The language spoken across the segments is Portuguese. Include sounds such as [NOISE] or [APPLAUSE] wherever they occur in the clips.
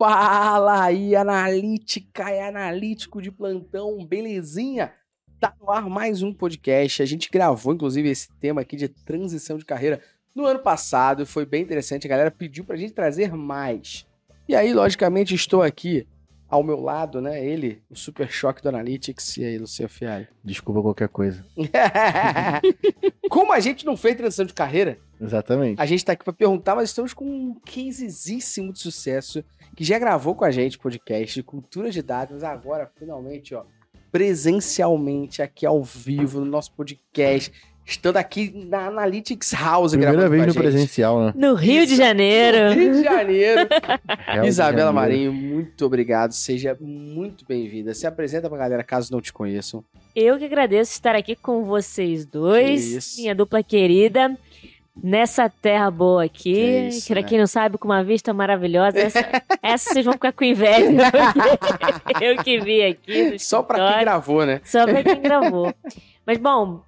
Fala aí, analítica e analítico de plantão, belezinha? Tá no ar mais um podcast. A gente gravou, inclusive, esse tema aqui de transição de carreira no ano passado. Foi bem interessante. A galera pediu pra gente trazer mais. E aí, logicamente, estou aqui ao meu lado, né? Ele, o Super Choque do Analytics. E aí, Luciano Fialho? Desculpa qualquer coisa. [LAUGHS] Como a gente não fez transição de carreira, Exatamente. a gente tá aqui pra perguntar, mas estamos com um casezíssimo de sucesso que já gravou com a gente podcast de cultura de dados, agora, finalmente, ó, presencialmente aqui ao vivo no nosso podcast, estando aqui na Analytics House Primeira gravando vez no gente. presencial, né? No Rio de No Janeiro. Rio de Janeiro. [LAUGHS] Isabela. Marinho, muito obrigado. Seja muito bem-vinda. Se apresenta pra galera, caso não te conheçam. Eu que agradeço estar aqui com vocês dois, minha dupla querida, nessa terra boa aqui. Que isso, que pra né? quem não sabe, com uma vista maravilhosa. Essa, [LAUGHS] essa vocês vão ficar com inveja. [LAUGHS] eu que vi aqui. Só pra quem gravou, né? Só pra quem gravou. Mas, bom,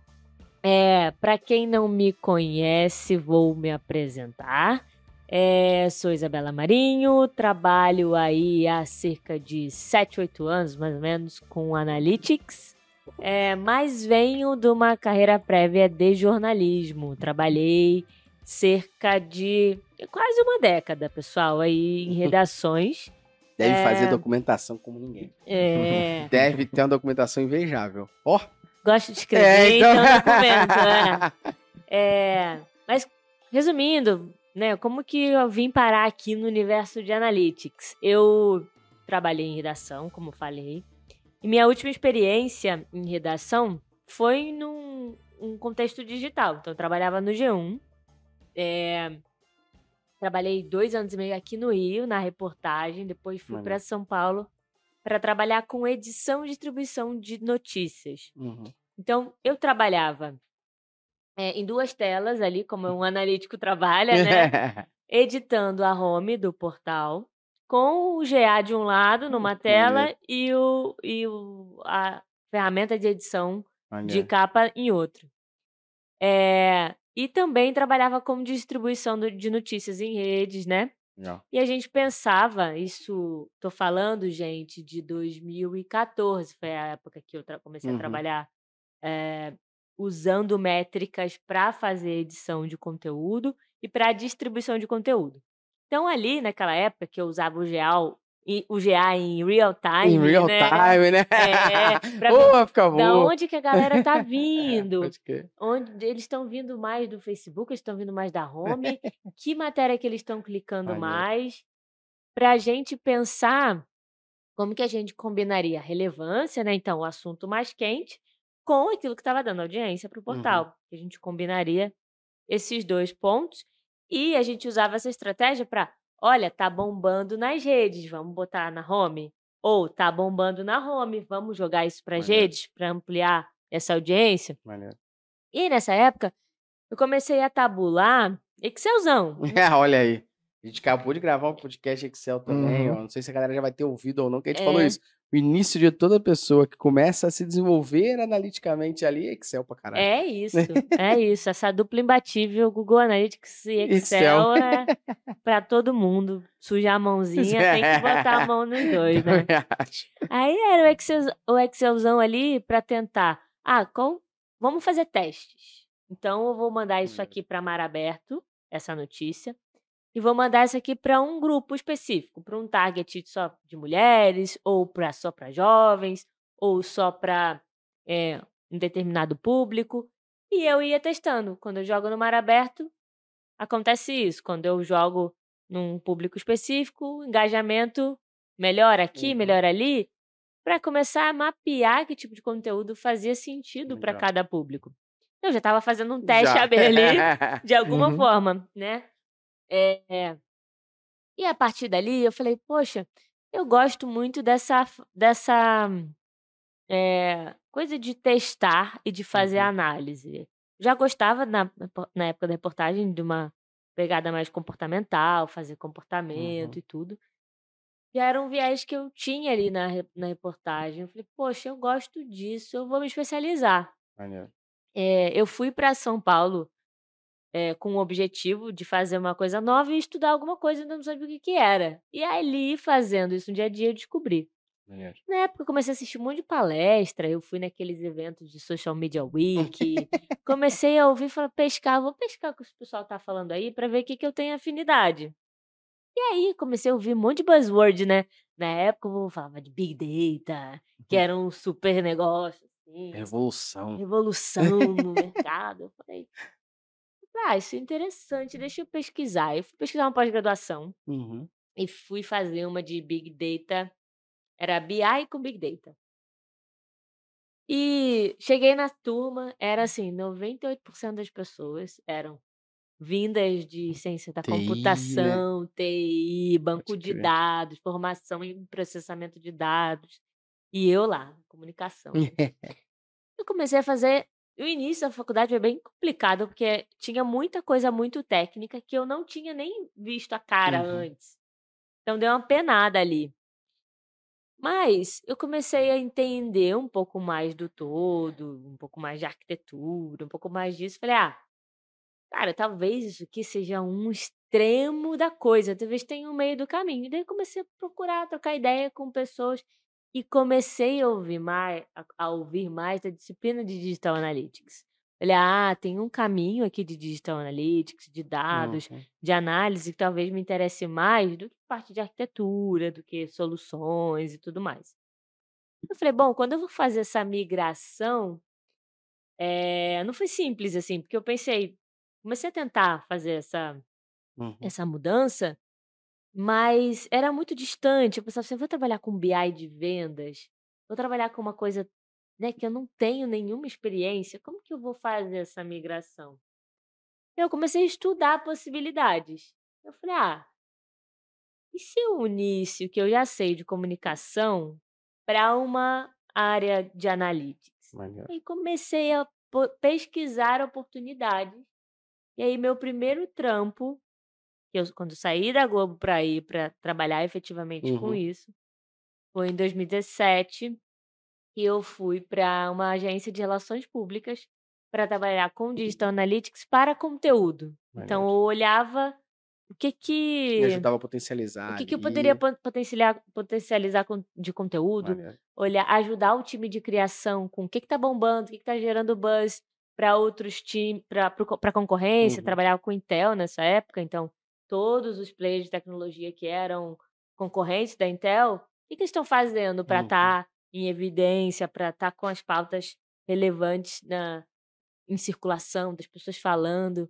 é, para quem não me conhece, vou me apresentar. É, sou Isabela Marinho, trabalho aí há cerca de 7, 8 anos, mais ou menos, com Analytics. É, mas venho de uma carreira prévia de jornalismo. Trabalhei cerca de quase uma década, pessoal, aí em redações. Deve É. fazer documentação como ninguém. É, [LAUGHS] Deve ter uma documentação invejável. Ó, gosto de escrever, É, então- então documento, né? [LAUGHS] É, mas, resumindo, né, como que eu vim parar aqui no universo de Analytics? Eu trabalhei em redação, como falei, e minha última experiência em redação foi num um contexto digital. Então, eu trabalhava no G1, é, trabalhei dois anos e meio aqui no Rio, na reportagem, depois fui para São Paulo para trabalhar com edição e distribuição de notícias. Uhum. Então, eu trabalhava é, em duas telas ali, como [LAUGHS] um analítico trabalha, né? [LAUGHS] Editando a home do portal, com o GA de um lado numa tela e, o, e o, a ferramenta de edição de Maneiro. capa em outro. É, e também trabalhava como distribuição de notícias em redes, né? E a gente pensava, isso, tô falando, gente, de 2014, foi a época que eu comecei Uhum. a trabalhar eh, usando métricas para fazer edição de conteúdo e para distribuição de conteúdo. Então, ali, naquela época que eu usava o GA, e- o GA em real time, Em real né? time, né? É, pra Boa, fica Da boa. onde que a galera tá [LAUGHS] vindo? Pode crer. onde eles estão vindo mais do Facebook, eles estão vindo mais da home, [LAUGHS] que matéria que eles estão clicando mais, para a gente pensar como que a gente combinaria a relevância, né? Então, o assunto mais quente com aquilo que estava dando audiência para o portal. A gente combinaria esses dois pontos e a gente usava essa estratégia para, olha, tá bombando nas redes, vamos botar na home. Ou tá bombando na home, vamos jogar isso para redes para ampliar essa audiência. Maneiro. E nessa época, eu comecei a tabular Excelzão. [LAUGHS] Olha aí. A gente acabou de gravar um podcast Excel também, Uhum. Não sei se a galera já vai ter ouvido ou não, que a gente falou É. isso. O início de toda pessoa que começa a se desenvolver analiticamente ali, é Excel pra caralho. É isso, é isso. Essa dupla imbatível, Google Analytics e Excel, é pra todo mundo. Sujar a mãozinha, [LAUGHS] tem que botar a mão nos dois, né? Aí era o, Excel, o Excelzão ali pra tentar. Ah, qual, vamos fazer testes. Então eu vou mandar isso Maneiro. aqui para mar aberto, essa notícia, e vou mandar isso aqui para um grupo específico, para um target só de mulheres, ou pra, só para jovens, ou só para um determinado público. E eu ia testando. Quando eu jogo no mar aberto, acontece isso. Quando eu jogo num público específico, engajamento melhor aqui, Uhum. melhor ali, para começar a mapear que tipo de conteúdo fazia sentido para cada público. Eu já estava fazendo um teste Já. [LAUGHS] AB ali, de [LAUGHS] alguma Uhum. forma, né? É. E a partir dali eu falei, poxa, eu gosto muito dessa, dessa é, coisa de testar e de fazer Uhum. análise. Já gostava na, na época da reportagem de uma pegada mais comportamental, fazer comportamento Uhum. e tudo. Já era um viés que eu tinha ali na, na reportagem. Eu falei, poxa, eu gosto disso, eu vou me especializar. Maneiro. É, eu fui para São Paulo é, com o objetivo de fazer uma coisa nova e estudar alguma coisa, ainda não sabia o que, que era. E ali, fazendo isso no dia a dia, eu descobri. Maneiro. Na época, eu comecei a assistir um monte de palestra, eu fui naqueles eventos de Social Media Week, [LAUGHS] comecei a ouvir, falei, pescar, vou pescar o que o pessoal tá falando aí para ver o que, que eu tenho afinidade. E aí, comecei a ouvir um monte de buzzword, né? Na época, eu falava de Big Data, que era um super negócio, assim, Revolução. revolução no mercado. Eu falei, ah, isso é interessante, deixa eu pesquisar. Eu fui pesquisar uma pós-graduação Uhum. e fui fazer uma de Big Data, era BI com Big Data. E cheguei na turma, era assim, 98% das pessoas eram vindas de ciência da TI, né? computação, TI, banco de dados, formação em processamento de dados. E eu lá, comunicação. [LAUGHS] Eu comecei a fazer. O início da faculdade foi bem complicado, porque tinha muita coisa muito técnica que eu não tinha nem visto a cara Uhum. antes. Então deu uma penada ali. Mas eu comecei a entender um pouco mais do todo, um pouco mais de arquitetura, um pouco mais disso. Falei, ah, cara, talvez isso aqui seja um extremo da coisa, talvez tenha um meio do caminho. E daí comecei a procurar, trocar ideia com pessoas e comecei a ouvir mais, a, a ouvir mais da disciplina de Digital Analytics. Falei, ah, tem um caminho aqui de Digital Analytics, de dados, Uhum. de análise que talvez me interesse mais do que parte de arquitetura, do que soluções e tudo mais. Eu falei, bom, quando eu vou fazer essa migração, eh, não foi simples assim, porque eu pensei, comecei a tentar fazer essa, Uhum. essa mudança, mas era muito distante. Eu pensava assim, eu vou trabalhar com BI de vendas, vou trabalhar com uma coisa né, que eu não tenho nenhuma experiência, como que eu vou fazer essa migração? Eu comecei a estudar possibilidades. Eu falei, ah, e se eu unisse o que eu já sei de comunicação para uma área de analytics? Maneiro. E comecei a pesquisar oportunidades. E aí, meu primeiro trampo, que eu, quando eu saí da Globo para ir para trabalhar efetivamente com Uhum. isso, foi em 2017 que eu fui para uma agência de relações públicas para trabalhar com Digital Analytics para conteúdo. Então, eu olhava o que Me que ajudava a potencializar o que, que eu poderia po- potencializar, potencializar de conteúdo, olhar, ajudar o time de criação com o que está bombando, o que está gerando buzz para outros times, para concorrência. Uhum. Trabalhava com Intel nessa época, então todos os players de tecnologia que eram concorrentes da Intel, o que, que eles estão fazendo para Uhum. estar em evidência, para estar com as pautas relevantes na, em circulação, das pessoas falando.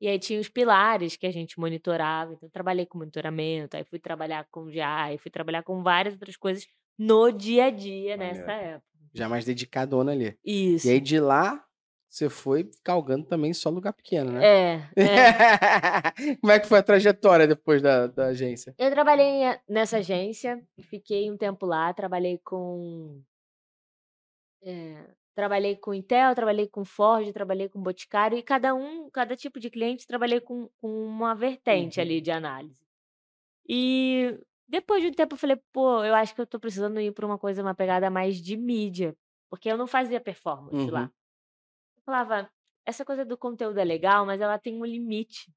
E aí tinha os pilares que a gente monitorava. Então, eu trabalhei com monitoramento, aí fui trabalhar com GI, fui trabalhar com várias outras coisas no dia a dia nessa Maneiro. época. Já mais dedicadona ali. Isso. E aí de lá, você foi galgando também só lugar pequeno, né? É, é. [LAUGHS] Como é que foi a trajetória depois da, da agência? Eu trabalhei nessa agência, fiquei um tempo lá, trabalhei com. eh, trabalhei com Intel, trabalhei com Ford, trabalhei com Boticário, e cada um, cada tipo de cliente, trabalhei com, com uma vertente Uhum. ali de análise. E depois de um tempo eu falei, pô, eu acho que eu tô precisando ir para uma coisa, uma pegada mais de mídia, porque eu não fazia performance Uhum. lá. Falava, essa coisa do conteúdo é legal, mas ela tem um limite.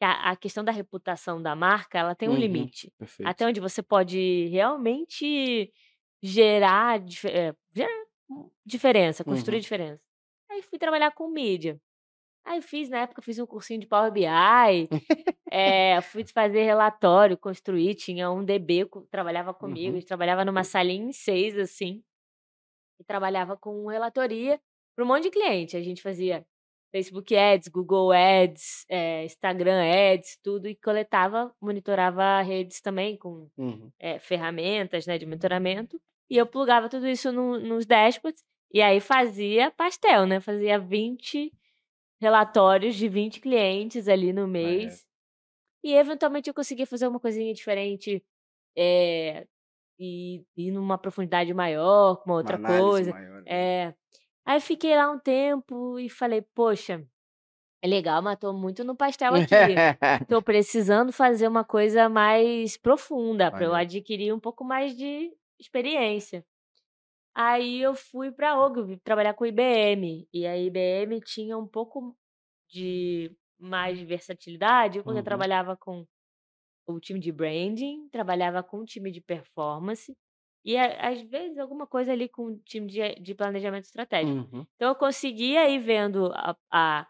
A, a questão da reputação da marca, ela tem um Uhum. limite. Perfeito. Até onde você pode realmente gerar, é, gerar diferença, construir Uhum. diferença. Aí fui trabalhar com mídia. Aí fiz, na época, fiz um cursinho de Power BI, é, fui fazer relatório, construir, tinha um DB que trabalhava comigo, Uhum. a gente trabalhava numa salinha em seis, assim, e trabalhava com relatoria para um monte de cliente. A gente fazia Facebook Ads, Google Ads, é, Instagram Ads, tudo, e coletava, monitorava redes também com Uhum. é, ferramentas né, de monitoramento. E eu plugava tudo isso no- nos dashboards e aí fazia pastel, né? Fazia 20 relatórios de 20 clientes ali no mês. E eventualmente eu conseguia fazer uma coisinha diferente é, e ir numa profundidade maior, com uma outra Uma coisa. maior, né? É. Aí fiquei lá um tempo e falei, poxa, é legal, mas tô muito no pastel aqui. [LAUGHS] Tô precisando fazer uma coisa mais profunda para eu adquirir um pouco mais de experiência. Aí eu fui para Ogilvy trabalhar com IBM e a IBM tinha um pouco de mais versatilidade, porque Uhum. eu trabalhava com o time de branding, trabalhava com o time de performance e a- às vezes alguma coisa ali com o time de, de planejamento estratégico. Uhum. Então eu conseguia ir vendo a, a-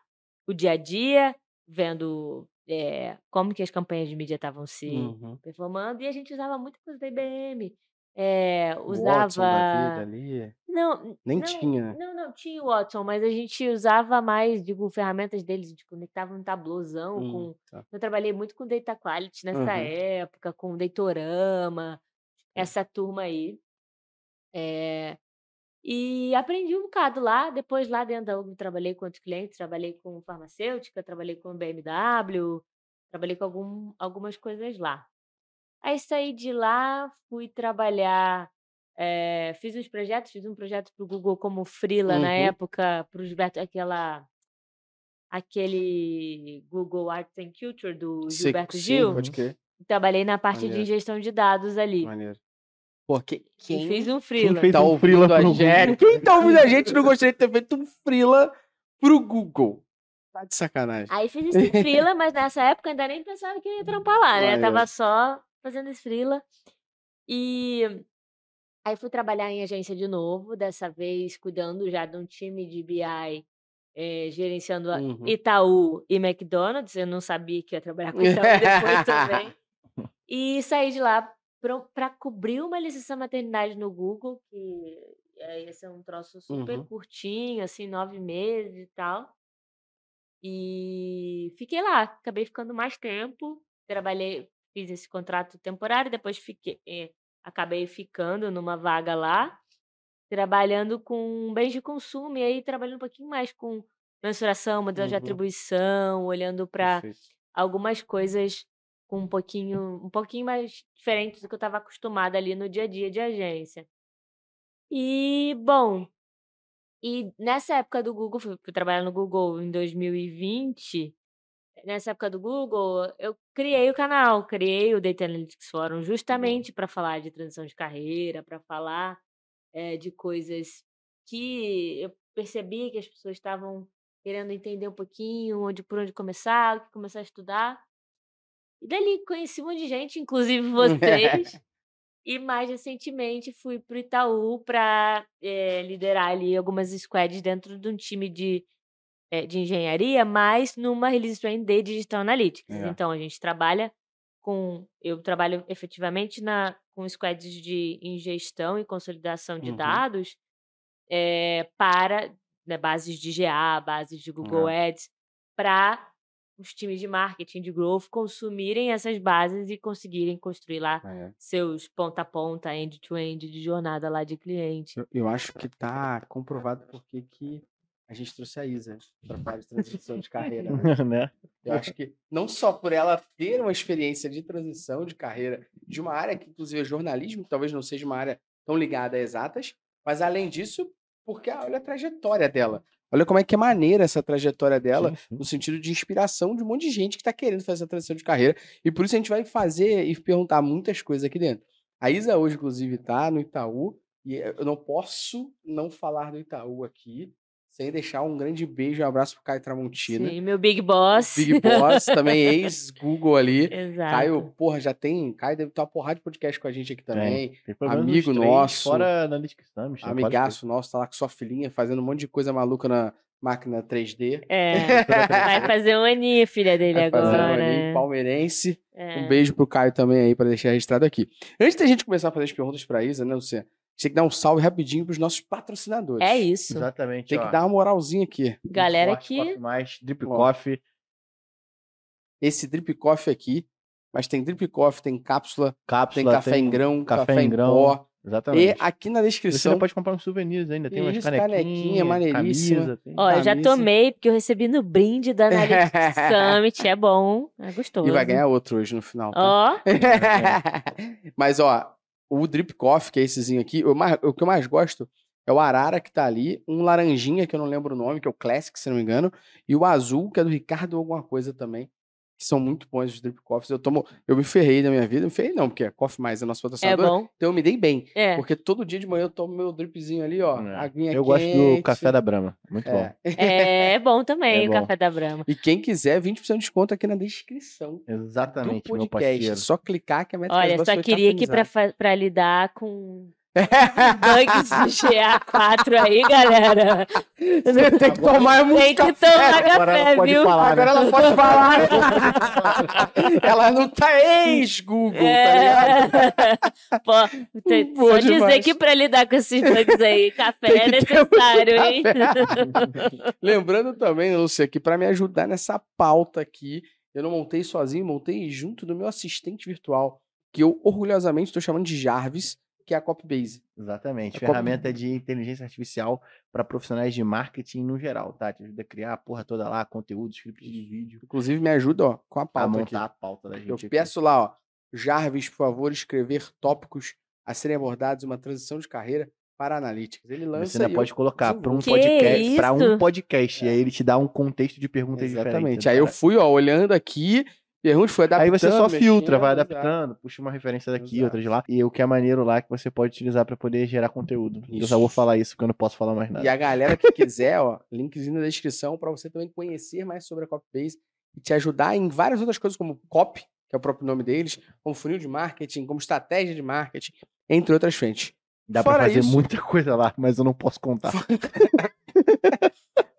o dia a dia, vendo é, como que as campanhas de mídia estavam se Uhum. performando, e a gente usava muita coisa da IBM. é, O Watson da vida usava. ali. Não, Nem não, tinha? Não, não, tinha o Watson, mas a gente usava mais, digo, ferramentas deles, a gente conectava um tablozão Hum, com. tá. Eu trabalhei muito com Data Quality nessa Uhum. época, com Deitorama, essa turma aí. É, E aprendi um bocado lá. Depois, lá dentro da UGM, trabalhei com outros clientes, trabalhei com farmacêutica, trabalhei com BMW, trabalhei com algum, algumas coisas lá. Aí saí de lá, fui trabalhar, eh, fiz uns projetos, fiz um projeto para o Google como freela na Uhum. época, para o Gilberto, aquela, aquele Google Arts and Culture do Gilberto sim, Gil. pode crer. Trabalhei na parte de Maneiro. ingestão de dados ali. Maneiro. Porque E quem fiz um Quem freela. fez tá um ouvindo a gente, quem tá ouvindo a gente não gostaria de ter feito um freela pro Google. Tá de sacanagem. Aí fiz esse freela, mas nessa época ainda nem pensava que ia trampar lá, né? Maneiro. Tava só fazendo esse freela. E aí fui trabalhar em agência de novo, dessa vez cuidando já de um time de BI, eh, gerenciando Uhum. Itaú e McDonald's. Eu não sabia que ia trabalhar com Itaú depois também. [LAUGHS] E saí de lá para cobrir uma licença maternidade no Google, que eh, ia ser um troço super Uhum. curtinho, assim, nove meses e tal. E fiquei lá, acabei ficando mais tempo. Trabalhei, fiz esse contrato temporário, depois fiquei, eh, acabei ficando numa vaga lá, trabalhando com bens de consumo, e aí trabalhando um pouquinho mais com mensuração, modelo de Uhum. atribuição, olhando para algumas coisas com um pouquinho, um pouquinho mais diferentes do que eu estava acostumada ali no dia a dia de agência. E, bom, e nessa época do Google, fui, fui trabalhar no Google em 2020. Nessa época do Google, eu criei o canal, criei o Data Analytics Forum justamente para falar de transição de carreira, para falar eh, de coisas que eu percebi que as pessoas estavam querendo entender um pouquinho onde por onde começar, o que começar a estudar. E dali conheci um monte de gente, inclusive [LAUGHS] vocês. e mais recentemente fui para o Itaú para liderar ali algumas squads dentro de um time de, eh, de engenharia, mas numa release train de Digital Analytics. É. Então a gente trabalha com. Eu trabalho efetivamente na, com squads de ingestão e consolidação de Uhum. dados eh, para né, bases de GA, bases de Google Ads, para os times de marketing, de growth, consumirem essas bases e conseguirem construir lá É. seus ponta a ponta, end-to-end de jornada lá de cliente. Eu, eu acho que tá comprovado porque que a gente trouxe a Isa para falar de transição de carreira. né? [LAUGHS] né? Eu acho que não só por ela ter uma experiência de transição de carreira de uma área que, inclusive, é jornalismo, que talvez não seja uma área tão ligada a exatas, mas além disso, porque olha a trajetória dela. Olha como é que é maneira essa trajetória dela, Sim, sim. no sentido de inspiração de um monte de gente que está querendo fazer essa transição de carreira. E por isso a gente vai fazer e perguntar muitas coisas aqui dentro. A Isa hoje, inclusive, está no Itaú, e eu não posso não falar do Itaú aqui, sem deixar um grande beijo e um abraço pro Caio Tramontina. Sim, meu Big Boss. Big Boss, também [LAUGHS] ex-Google ali. Exato. Caio, porra, já tem. Caio deve ter uma porrada de podcast com a gente aqui também. Uns Amigo três, nosso. Fora Analytics Summit. né? Amigaço nosso, tá lá com sua filhinha fazendo um monte de coisa maluca na máquina 3D. É, [LAUGHS] vai fazer um aninho, filha dele Vai fazer um agora. ali, palmeirense. É. Um beijo pro Caio também aí, pra deixar registrado aqui. Antes da gente começar a fazer as perguntas pra Isa, né, Luciano? Tem que dar um salve rapidinho pros nossos patrocinadores. É isso. Exatamente. Tem ó. que dar uma moralzinha aqui. Galera Forte. Coffee mais, Drip Ó. Coffee. Esse Drip Coffee aqui, mas tem Drip Coffee, tem cápsula, Cápsula. tem café em grão, café, em grão. pó. Exatamente. E aqui na Você descrição ainda pode comprar uns souvenirs ainda. Tem umas Isso, canequinhas, canequinha maneiríssima. camisa. Tem... Ó, eu já camisa. tomei, porque eu recebi no brinde da Analytics [LAUGHS] Summit. É bom, é gostoso. E vai ganhar outro hoje no final. tá? Ó, [LAUGHS] Mas, ó, o Drip Coffee, que é essezinho aqui, mais- o que eu mais gosto é o Arara que tá ali, um laranjinha, que eu não lembro o nome, que é o Classic, se não me engano, e o azul, que é do Ricardo alguma coisa também. Que são muito bons os drip coffees. Eu tomo, eu me ferrei na minha vida, me ferrei não, porque a Coffee Mais é nosso É patrocinador, bom. então eu me dei bem. É. Porque todo dia de manhã eu tomo meu dripzinho ali, ó, É. aguinha Eu gosto do quente. café da Brahma. Muito bom. É. É, é bom também É o bom. café da Brahma. E quem quiser, 20% de desconto aqui na descrição Exatamente, do meu podcast. parceiro. É só clicar que a Métricas Olha, Boss só queria que pra lidar com bugs do GA4 aí, galera. Você tem que tomar muito Tem que café. tomar Agora ela café, pode viu? falar, né? Agora ela pode falar. ela não tá ex-Google, tá ligado? É. Pô, tem- Boa só dizer demais. que pra lidar com esses bugs aí, café é necessário, hein? Lembrando também, Lúcia, que para me ajudar nessa pauta aqui, eu não montei sozinho, montei junto do meu assistente virtual, que eu orgulhosamente estou chamando de Jarvis, que é a Copybase. Exatamente. A Ferramenta de inteligência artificial para profissionais de marketing no geral, tá? Te ajuda a criar a porra toda lá, conteúdo, script de vídeo, Inclusive, me ajuda ó, com a a pauta montar aqui. a pauta da gente. Eu aqui. peço lá, ó, Jarvis, por favor, escrever tópicos a serem abordados em uma transição de carreira para Analytics. Ele lança Você ainda e eu pode colocar para um podcast, para um podcast, e aí ele te dá um contexto de perguntas diferentes. Exatamente. Aí eu fui, ó, olhando aqui, perguntas, foi adaptando. Aí você só filtra, vai mexendo, adaptando, puxa uma referência daqui, Exato. outra de lá. E o que é maneiro lá é que você pode utilizar para poder gerar conteúdo. Eu Isso. só vou falar isso porque eu não posso falar mais nada. E a galera que quiser, ó, [LAUGHS] linkzinho na descrição para você também conhecer mais sobre a Copybase e te ajudar em várias outras coisas, como Copy, que é o próprio nome deles, como funil de marketing, como estratégia de marketing, entre outras frentes. Dá pra Fora fazer isso- muita coisa lá, mas eu não posso contar. [LAUGHS]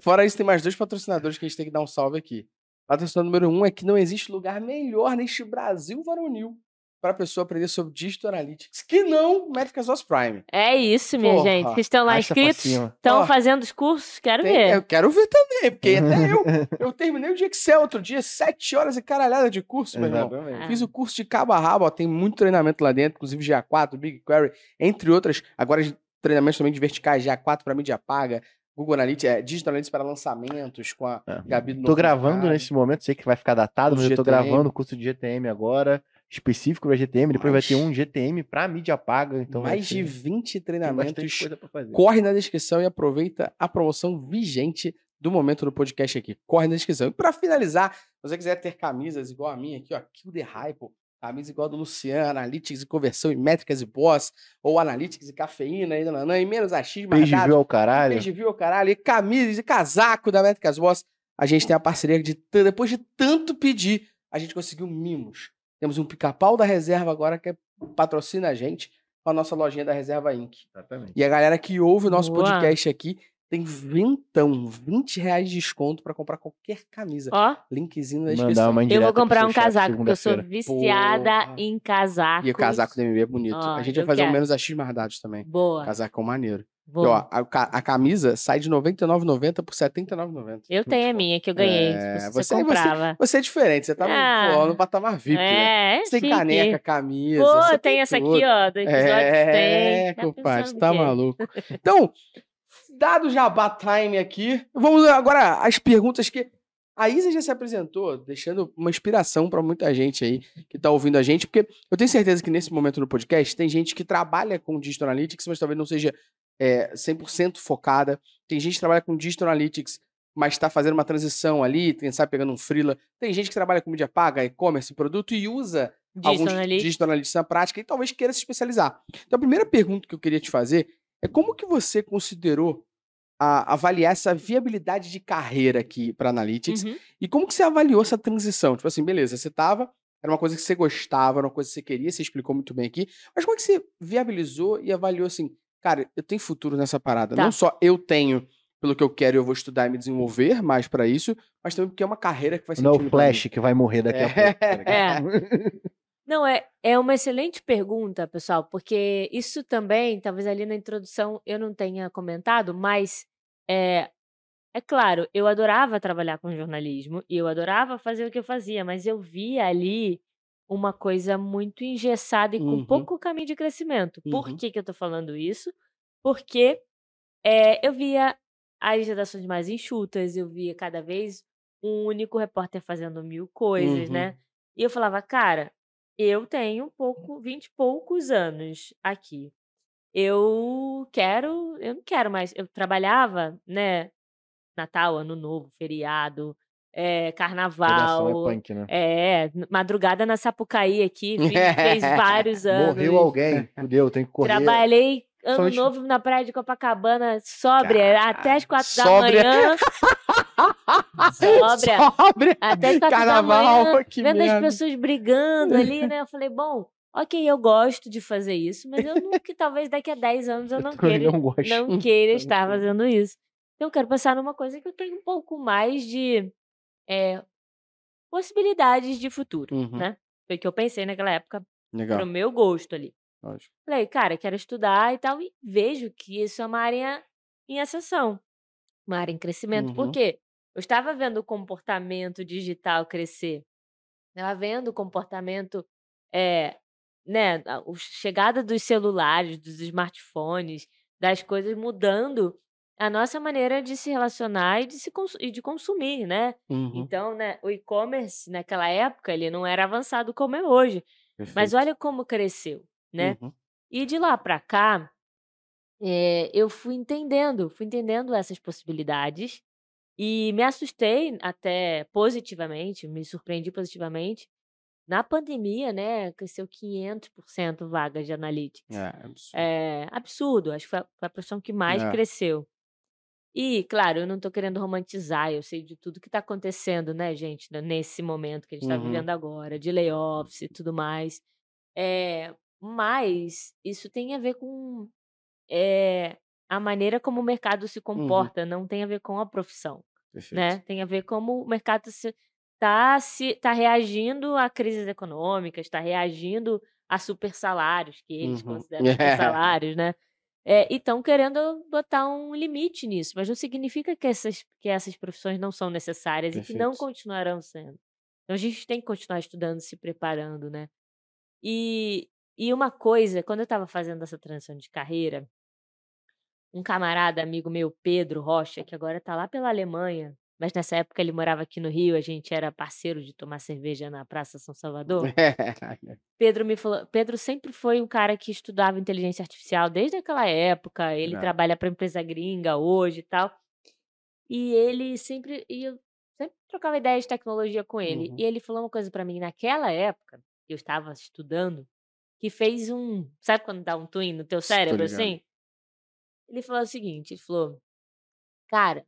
Fora isso, tem mais dois patrocinadores que a gente tem que dar um salve aqui. Patrocinador número um é que não existe lugar melhor neste Brasil varonil para a pessoa aprender sobre Digital Analytics que não Métricas Boss Prime. É isso, minha Porra, gente. Vocês estão lá inscritos? Estão fazendo os cursos? Quero Tem- ver. eu quero ver também, porque até [LAUGHS] eu, eu terminei o de Excel outro dia, sete horas e caralhada de curso, meu irmão. Fiz o curso de cabo a rabo, ó, tem muito treinamento lá dentro, inclusive GA4, BigQuery, entre outras. Agora, treinamentos também de verticais, GA4 para mídia paga, Google Analytics, é, Digital Analytics para lançamentos, com a É. Gabi do Tô gravando Mercado. nesse momento, sei que vai ficar datado, Curso mas eu tô GTM. gravando o curso de GTM agora, específico para GTM, depois vai ter um GTM pra mídia paga, então Mais de ser- 20 tem treinamentos. Corre na descrição e aproveita a promoção vigente do momento do podcast aqui. Corre na descrição. E para finalizar, se você quiser ter camisas igual a minha aqui, ó, Kill the Hype, camisa igual a do Luciano, Analytics e conversão e métricas e boss, ou Analytics e cafeína e nananã, e menos achismo, Page view ao caralho. Page view, caralho, e camisas e casaco da Métricas Boss. A gente tem a parceria de depois de tanto pedir, a gente conseguiu mimos. Temos um pica-pau da reserva agora que é- patrocina a gente com a nossa lojinha da Reserva Inc. Exatamente. E a galera que ouve o nosso Boa. podcast aqui tem vintão, 20 reais de desconto pra comprar qualquer camisa. Ó, Linkzinho na Mandar descrição. uma eu vou comprar um casaco, porque eu sou viciada Porra. em casaco. E o casaco da MB é bonito. Ó, a gente vai fazer um quero. menos achismo dados também. Boa. Casacão maneiro. E, boa. ó, a, a camisa sai de R$ 99,90 por R$ 79,90. eu tenho a minha que eu ganhei. É, você, você- comprava. Você é diferente, você tá no, Ah. pô, no patamar VIP, né? É, Você tem caneca, camisa. Pô, você tem essa tudo. aqui, ó, do episódio É, 100. Tá compadre, pensando tá maluco. Então, dado o jabá time aqui, vamos agora às perguntas que a Isa já se apresentou, deixando uma inspiração para muita gente aí que tá ouvindo a gente, porque eu tenho certeza que nesse momento do podcast tem gente que trabalha com Digital Analytics, mas talvez não seja é, 100% focada. Tem gente que trabalha com Digital Analytics, mas está fazendo uma transição ali, quem sabe pegando um freela. Tem gente que trabalha com mídia paga, e-commerce, produto e usa Digital alguns Analytics. digital analytics na prática e talvez queira se especializar. Então, a primeira pergunta que eu queria te fazer é como que você considerou a- avaliar essa viabilidade de carreira aqui para Analytics Uhum. e como que você avaliou essa transição? Tipo assim, beleza, você tava, era uma coisa que você gostava, era uma coisa que você queria, você explicou muito bem aqui, mas como é que você viabilizou e avaliou assim, cara, eu tenho futuro nessa parada. Tá. Não só eu tenho pelo que eu quero e eu vou estudar e me desenvolver mais para isso, mas também porque é uma carreira que vai ser Não é o Flash que vai morrer daqui a pouco. tá? É. Não, é, é uma excelente pergunta, pessoal, porque isso também, talvez ali na introdução eu não tenha comentado, mas é, é claro, eu adorava trabalhar com jornalismo e eu adorava fazer o que eu fazia, mas eu via ali uma coisa muito engessada e com Uhum. pouco caminho de crescimento. Por Uhum. que, que eu tô falando isso? Porque é, eu via as redações mais enxutas, eu via cada vez um único repórter fazendo mil coisas, Uhum. né? E eu falava, cara, eu tenho pouco, vinte e poucos anos aqui. Eu quero, eu não quero mais. Eu trabalhava, né? Natal, Ano Novo, feriado, é, Redação carnaval. é punk, né? É, madrugada na Sapucaí aqui, [LAUGHS] fez vários anos. Morreu alguém, [LAUGHS] fudeu, tem que correr. Trabalhei ano Somente- novo na praia de Copacabana, sóbria, até as quatro da sóbria. manhã. [LAUGHS] sóbria. Sóbria. Até as quatro Carnaval, da manhã, vendo as merda. pessoas brigando ali, né? Eu falei, bom, ok, eu gosto de fazer isso, mas eu [LAUGHS] não, que talvez daqui a 10 anos eu não também queira, não não queira estar fazendo isso. Então eu quero pensar numa coisa que eu tenho um pouco mais de é, possibilidades de futuro, Uhum. né? Foi o que eu pensei naquela época, Legal. pro meu gosto ali. Lógico. Falei, cara, quero estudar e tal, e vejo que isso é uma área em ascensão, uma área em crescimento. Por Uhum. quê? Eu estava vendo o comportamento digital crescer, estava vendo o comportamento, é, né, a chegada dos celulares, dos smartphones, das coisas mudando a nossa maneira de se relacionar e de, se e de consumir, né? Uhum. Então, né, o e-commerce naquela época ele não era avançado como é hoje, mas Perfeito. olha como cresceu, né? Uhum. E de lá para cá, eh, eu fui entendendo, fui entendendo essas possibilidades e me assustei até positivamente, me surpreendi positivamente. Na pandemia, né, cresceu 500% vagas de analytics. É, absurdo. É absurdo, acho que foi a, profissão que mais É. cresceu. E, claro, eu não estou querendo romantizar, eu sei de tudo que está acontecendo, né, gente, né, nesse momento que a gente está Uhum. vivendo agora, de layoffs e tudo mais. É, mas isso tem a ver com é, a maneira como o mercado se comporta, não tem a ver com a profissão, Perfeito. né? Tem a ver como o mercado está se, tá reagindo a crises econômicas, está reagindo a super salários, que eles Uhum. consideram [LAUGHS] super salários, né? É, e estão querendo botar um limite nisso, mas não significa que essas, que essas profissões não são necessárias e que não Perfeito. continuarão sendo. Então a gente tem que continuar estudando, se preparando, né? E, e uma coisa, quando eu estava fazendo essa transição de carreira, um camarada amigo meu, Pedro Rocha, que agora está lá pela Alemanha, mas nessa época ele morava aqui no Rio, a gente era parceiro de tomar cerveja na Praça São Salvador. [LAUGHS] Pedro me falou, Pedro sempre foi um cara que estudava inteligência artificial desde aquela época. Ele Legal. trabalha para empresa gringa hoje e tal. E ele sempre, e eu sempre trocava ideias de tecnologia com ele. Uhum. E ele falou uma coisa para mim naquela época, eu estava estudando, que fez um, sabe quando dá um twin no teu cérebro assim? Ele falou o seguinte, ele falou: "Cara,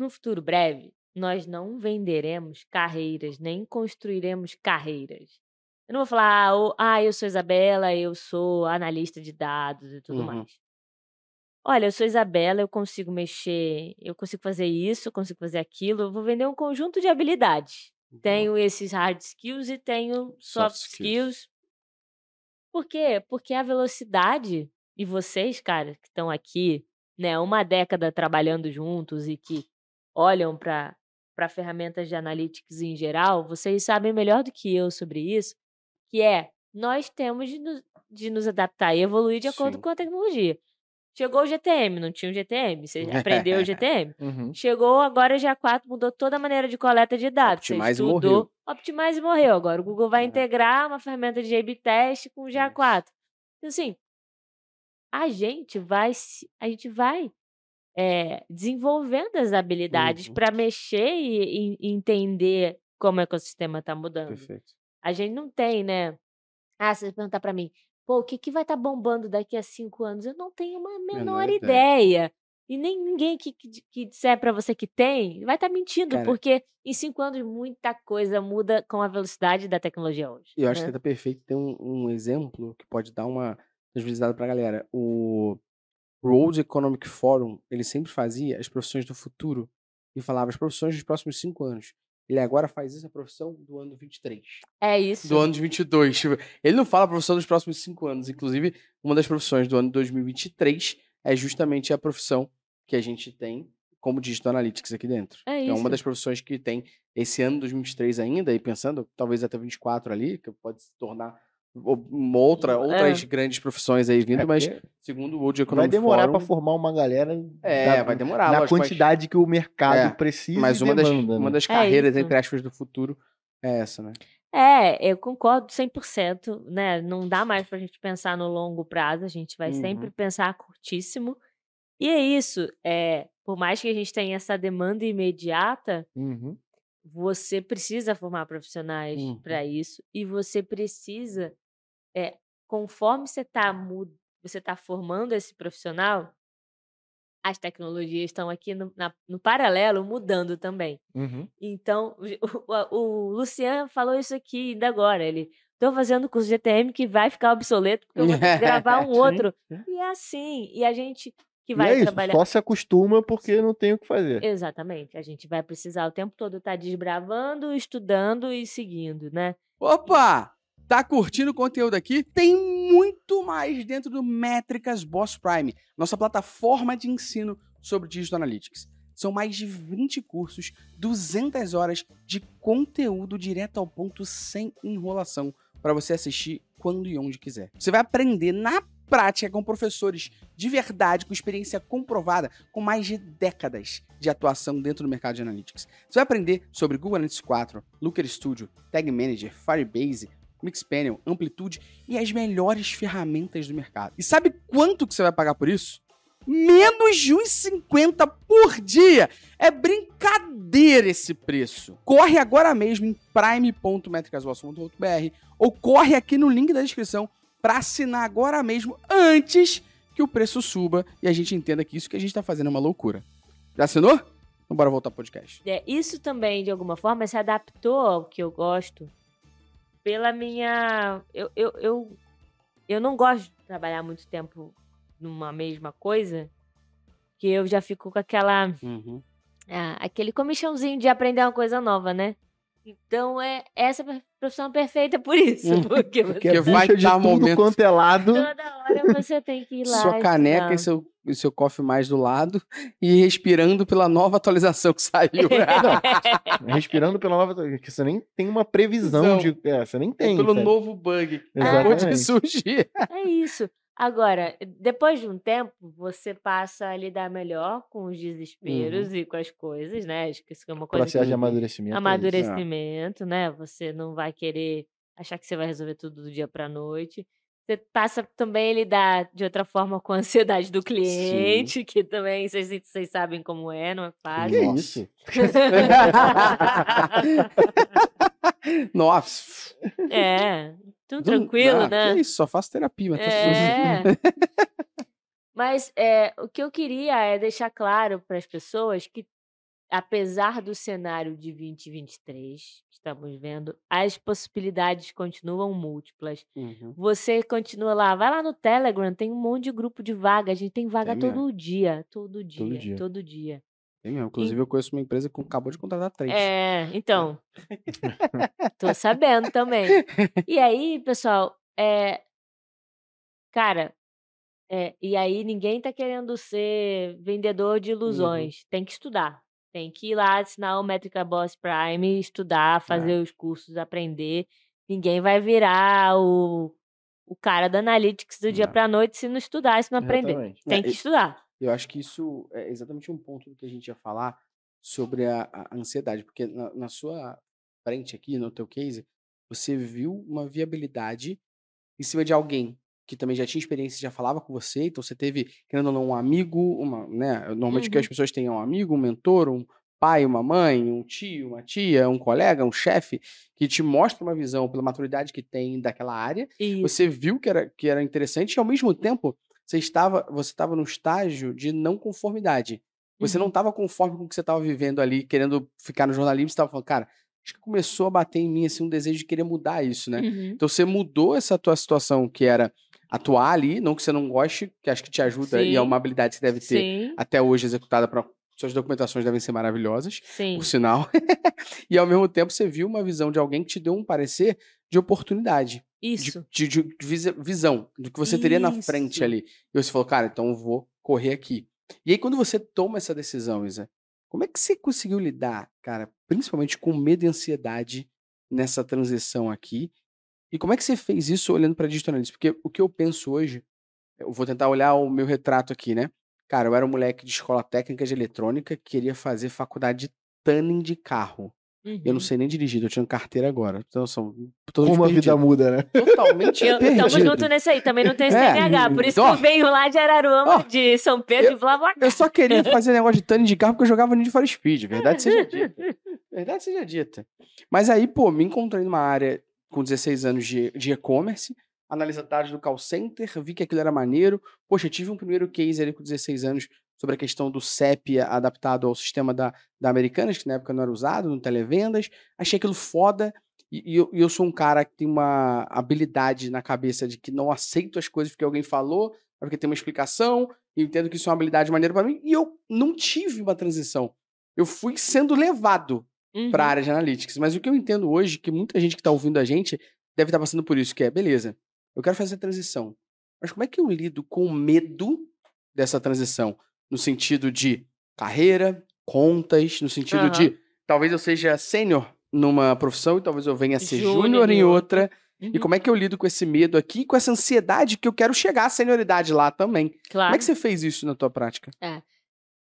no futuro breve, nós não venderemos carreiras, nem construiremos carreiras. Eu não vou falar, ah, ah, eu sou Isabela, eu sou analista de dados e tudo Uhum. mais. Olha, eu sou Isabela, eu consigo mexer, eu consigo fazer isso, eu consigo fazer aquilo, eu vou vender um conjunto de habilidades. Tenho esses hard skills e tenho soft, Soft skills. skills. Por quê? Porque a velocidade, e vocês, cara, que estão aqui, né, uma década trabalhando juntos e que olham para ferramentas de analytics em geral, vocês sabem melhor do que eu sobre isso, que é nós temos de nos, de nos adaptar e evoluir de acordo Sim. com a tecnologia. Chegou o GTM, não tinha o GTM, você aprendeu o [LAUGHS] GTM. Uhum. Chegou agora o GA4, mudou toda a maneira de coleta de dados. Você Optimize estudou, morreu. Optimize morreu. Agora o Google vai É. integrar uma ferramenta de A/B teste com o GA4. Então, assim, a gente vai, se- a gente vai é, desenvolvendo as habilidades Uhum. para mexer e, e entender como o ecossistema está mudando. Perfeito. A gente não tem, né? Ah, você perguntar para mim, pô, o que, que vai estar bombando daqui a cinco anos? Eu não tenho uma menor, Menor ideia. E nem ninguém que, que, que disser para você que tem vai estar mentindo, Cara. porque em cinco anos muita coisa muda com a velocidade da tecnologia hoje. E eu acho né? que tá perfeito ter um, um exemplo que pode dar uma visibilizada pra galera. O World Economic Forum, ele sempre fazia as profissões do futuro e falava as profissões dos próximos cinco anos. Ele agora faz isso a profissão do ano 23. É isso. Do ano de 22. Tipo, ele não fala a profissão dos próximos cinco anos. Inclusive, uma das profissões do ano de 2023 é justamente a profissão que a gente tem como Digital Analytics aqui dentro. É Então, isso. uma das profissões que tem esse ano 2023 ainda, e pensando talvez até 24 ali, que pode se tornar uma outra, É. outras grandes profissões aí vindo, É, mas segundo o World vai Economic demorar Forum, para formar uma galera É, da- vai demorar, na lógico, mas- quantidade que o mercado É, precisa mas e uma das, demanda. uma né? das É carreiras, entre aspas, do futuro é essa, né? É, eu concordo 100%, né? Não dá mais pra gente pensar no longo prazo, a gente vai Uhum. sempre pensar a curtíssimo. E é isso, é, por mais que a gente tenha essa demanda imediata, Uhum. Você precisa formar profissionais Uhum. para isso e você precisa, é, conforme você está você tá formando esse profissional, as tecnologias estão aqui no, na- no paralelo mudando também. Uhum. Então, [LAUGHS] o, o, Luciano falou isso aqui ainda agora. Ele, tô fazendo curso de GTM que vai ficar obsoleto porque eu vou [LAUGHS] gravar um outro. E é assim. E a gente que E vai é isso, trabalhar. só se acostuma porque não tem o que fazer. Exatamente. A gente vai precisar o tempo todo estar desbravando, estudando e seguindo, né? Opa! Tá curtindo o conteúdo aqui? Tem muito mais dentro do Métricas Boss Prime, nossa plataforma de ensino sobre Digital Analytics. São mais de 20 cursos, 200 horas de conteúdo direto ao ponto, sem enrolação, para você assistir quando e onde quiser. Você vai aprender na prática com professores de verdade, com experiência comprovada, com mais de décadas de atuação dentro do mercado de analytics. Você vai aprender sobre Google Analytics 4, Looker Studio, Tag Manager, Firebase, Mixpanel, Amplitude e as melhores ferramentas do mercado. E sabe quanto que você vai pagar por isso? Menos de 1,50 por dia! É brincadeira esse preço. Corre agora mesmo em prime.metricasboss.br ou corre aqui no link da descrição para assinar agora mesmo antes que o preço suba e a gente entenda que isso que a gente tá fazendo é uma loucura. Já assinou? Então bora voltar pro podcast. É, isso também, de alguma forma, se adaptou ao que eu gosto pela minha. Eu, eu, eu, eu não gosto de trabalhar muito tempo numa mesma coisa, que eu já fico com aquela. Uhum. ah, aquele comichãozinho de aprender uma coisa nova, né? Então é essa profissão perfeita por isso. Hum, Porque você, Porque Porque vai vai de dar tudo momento- quanto é lado. toda hora você tem que ir lá. Sua caneca e seu, e seu cofre mais do lado e respirando pela nova atualização que saiu. [LAUGHS] [LAUGHS] Respirando pela nova. Que você nem tem uma previsão Não. de. É, você nem tem. pelo sabe? novo bug que acabou de surgir. É isso. Agora, depois de um tempo, você passa a lidar melhor com os desesperos e com as coisas, né? Acho que isso é uma coisa Processo que... de amadurecimento. é isso. amadurecimento, né? Você não vai querer achar que você vai resolver tudo do dia para noite. Você passa também a lidar de outra forma com a ansiedade do cliente, que também vocês, vocês sabem como é, não é Que fácil. Nossa. isso? [LAUGHS] [LAUGHS] [LAUGHS] Nossa. é, tudo Do- tranquilo, ah, né? Que isso, só faço terapia. Mas É. Mas é, o que eu queria é deixar claro para as pessoas que, apesar do cenário de 2023 que estamos vendo, as possibilidades continuam múltiplas. Uhum. Você continua lá, vai lá no Telegram, tem um monte de grupo de vaga. A gente tem vaga Tem mesmo. todo dia, todo dia, dia. todo dia. Tem. Inclusive, eu conheço uma empresa que acabou de contratar três. É, então. [LAUGHS] Tô sabendo também. E aí, pessoal, é. Cara, é, e aí ninguém tá querendo ser vendedor de ilusões. Tem que estudar. Tem que ir lá assinar o Métrica Boss Prime, estudar, fazer os cursos, aprender. Ninguém vai virar o, o cara da Analytics do dia Não. pra noite se não estudar, se não aprender. Exatamente. Tem É, que estudar. Eu acho que isso é exatamente um ponto do que a gente ia falar sobre a, a ansiedade, porque na, na sua frente aqui, no teu case, você viu uma viabilidade em cima de alguém que também já tinha experiência, já falava com você, então você teve, querendo ou não, um amigo, uma, né? Normalmente que Uhum. as pessoas têm um amigo, um mentor, um pai, uma mãe, um tio, uma tia, um colega, um chefe, que te mostra uma visão pela maturidade que tem daquela área Isso. você viu que era, que era interessante e ao mesmo tempo você estava você estava num estágio de não conformidade. Você não Uhum. estava conforme com o que você estava vivendo ali, querendo ficar no jornalismo, você estava falando, cara, acho que começou a bater em mim assim um desejo de querer mudar isso, né? Uhum. Então você mudou essa tua situação que era atuar ali, não que você não goste, que acho que te ajuda e é Sim. uma habilidade que você deve ter Sim, até hoje executada para suas documentações devem ser maravilhosas sim. por sinal. [LAUGHS] e ao mesmo tempo você viu uma visão de alguém que te deu um parecer de oportunidade de, Isso. de- de visa- visão do que você teria na frente Isso. ali. E você falou, cara, então eu vou correr aqui. E aí, quando você toma essa decisão, Isa, como é que você conseguiu lidar, cara, principalmente com medo e ansiedade nessa transição aqui? E como é que você fez isso olhando para digital analytics? Porque o que eu penso hoje, eu vou tentar olhar o meu retrato aqui, né? Cara, eu era um moleque de escola técnica de eletrônica que queria fazer faculdade de tuning de carro. Eu não Uhum. sei nem dirigir, eu tinha carteira agora. Então, são Como a vida muda, né? Totalmente [LAUGHS] Eu, tamo perdido. junto nesse aí, também não tem É, CNH, por isso que eu venho lá de Araruama, Ó, de São Pedro, eu- e blá blá Eu só queria fazer negócio de tuning de carro porque eu jogava Need for Speed, verdade seja dita. [LAUGHS] Verdade seja dita. Mas aí, pô, me encontrei numa área com 16 anos de de e-commerce, analisando dados do call center, vi que aquilo era maneiro. Poxa, tive um primeiro case ali com 16 anos sobre a questão do CEP adaptado ao sistema da, da Americanas, que na época não era usado, no televendas. Achei aquilo foda. E, e eu, e eu sou um cara que tem uma habilidade na cabeça de que não aceito as coisas porque alguém falou, porque tem uma explicação, e entendo que isso é uma habilidade maneira para mim, e eu não tive uma transição. Eu fui sendo levado Uhum. para a área de analytics. Mas o que eu entendo hoje, que muita gente que está ouvindo a gente deve estar passando por isso, que é, beleza, eu quero fazer a transição. Mas como é que eu lido com o medo dessa transição? No sentido de carreira, contas, no sentido Aham. de talvez eu seja sênior numa profissão e talvez eu venha a ser Júnior em outra. E Uhum. como é que eu lido com esse medo aqui, com essa ansiedade que eu quero chegar à senioridade lá também? Claro. Como é que você fez isso na tua prática?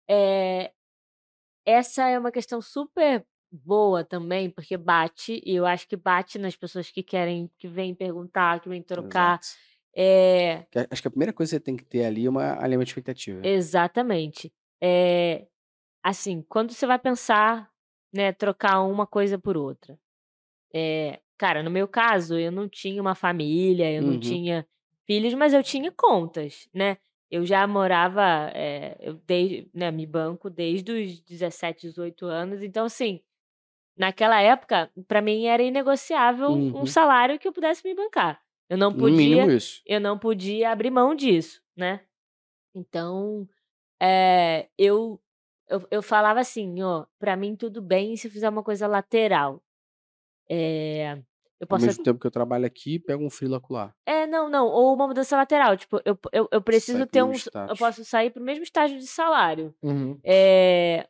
É, essa é uma questão super boa também, porque bate, e eu acho que bate nas pessoas que querem, que vêm perguntar, que vêm trocar. É, Acho que a primeira coisa que você tem que ter ali é uma alinhamento de expectativa. exatamente. É, assim, quando você vai pensar, né, trocar uma coisa por outra. É, cara, no meu caso, eu não tinha uma família, eu não Uhum. tinha filhos, mas eu tinha contas, né? Eu já morava, é, eu dei, né, me banco desde os 17, 18 anos, então assim, naquela época, pra mim era inegociável Uhum. um salário que eu pudesse me bancar. Eu não podia, eu não podia abrir mão disso, né? Então, é, eu, eu, eu falava assim, ó, pra mim tudo bem se eu fizer uma coisa lateral. É, eu Ao posso mesmo tempo que eu trabalho aqui, pego um frila lá. é, não, não. Ou uma mudança lateral. Tipo, eu, eu, eu preciso Sai ter um. Eu status. posso sair pro mesmo estágio de salário. Uhum. É,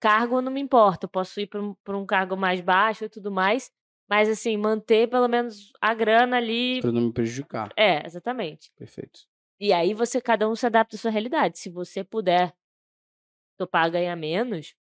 cargo não me importa. Eu posso ir para um, pra um cargo mais baixo e tudo mais. Mas, assim, manter pelo menos a grana ali. Pra não me prejudicar. É, exatamente. Perfeito. E aí você, cada um se adapta à sua realidade. Se você puder topar ganhar menos,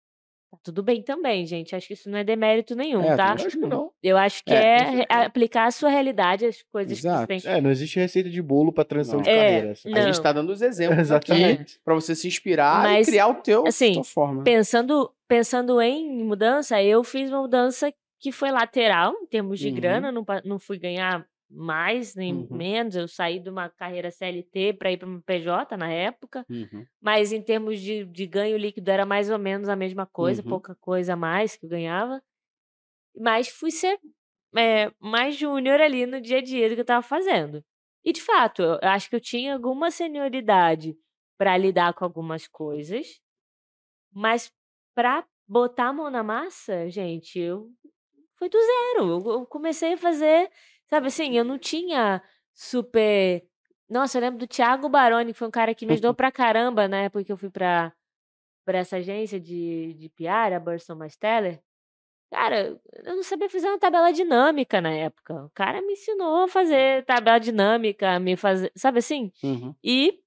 tá tudo bem também, gente. Acho que isso não é demérito nenhum, É, tá? também acho que não. Eu acho que É, é, certeza. aplicar a sua realidade, as coisas que você Exato. tem que É, não existe receita de bolo pra transição Não. de É, carreira. não. A gente tá dando os [LAUGHS] exemplos Exatamente. aqui pra você se inspirar Mas, e criar o teu, assim, tua forma. pensando pensando em mudança, eu fiz uma mudança que foi lateral em termos de Uhum. grana, não, não fui ganhar mais nem Uhum. menos. Eu saí de uma carreira CLT para ir para uma PJ na época, Uhum. mas em termos de, de ganho líquido era mais ou menos a mesma coisa, Uhum. pouca coisa a mais que eu ganhava. Mas fui ser é, mais júnior ali no dia a dia do que eu estava fazendo. E de fato, eu acho que eu tinha alguma senioridade para lidar com algumas coisas, mas para botar a mão na massa, gente, eu foi do zero. Eu, eu comecei a fazer, sabe assim, eu não tinha super. Nossa, eu lembro do Thiago Baroni, que foi um cara que me ajudou [LAUGHS] pra caramba na época que eu fui pra, pra essa agência de, de PR, a Burson Masteller. Cara, eu não sabia fazer uma tabela dinâmica na época. O cara me ensinou a fazer tabela dinâmica, me fazer, sabe assim? Uhum. E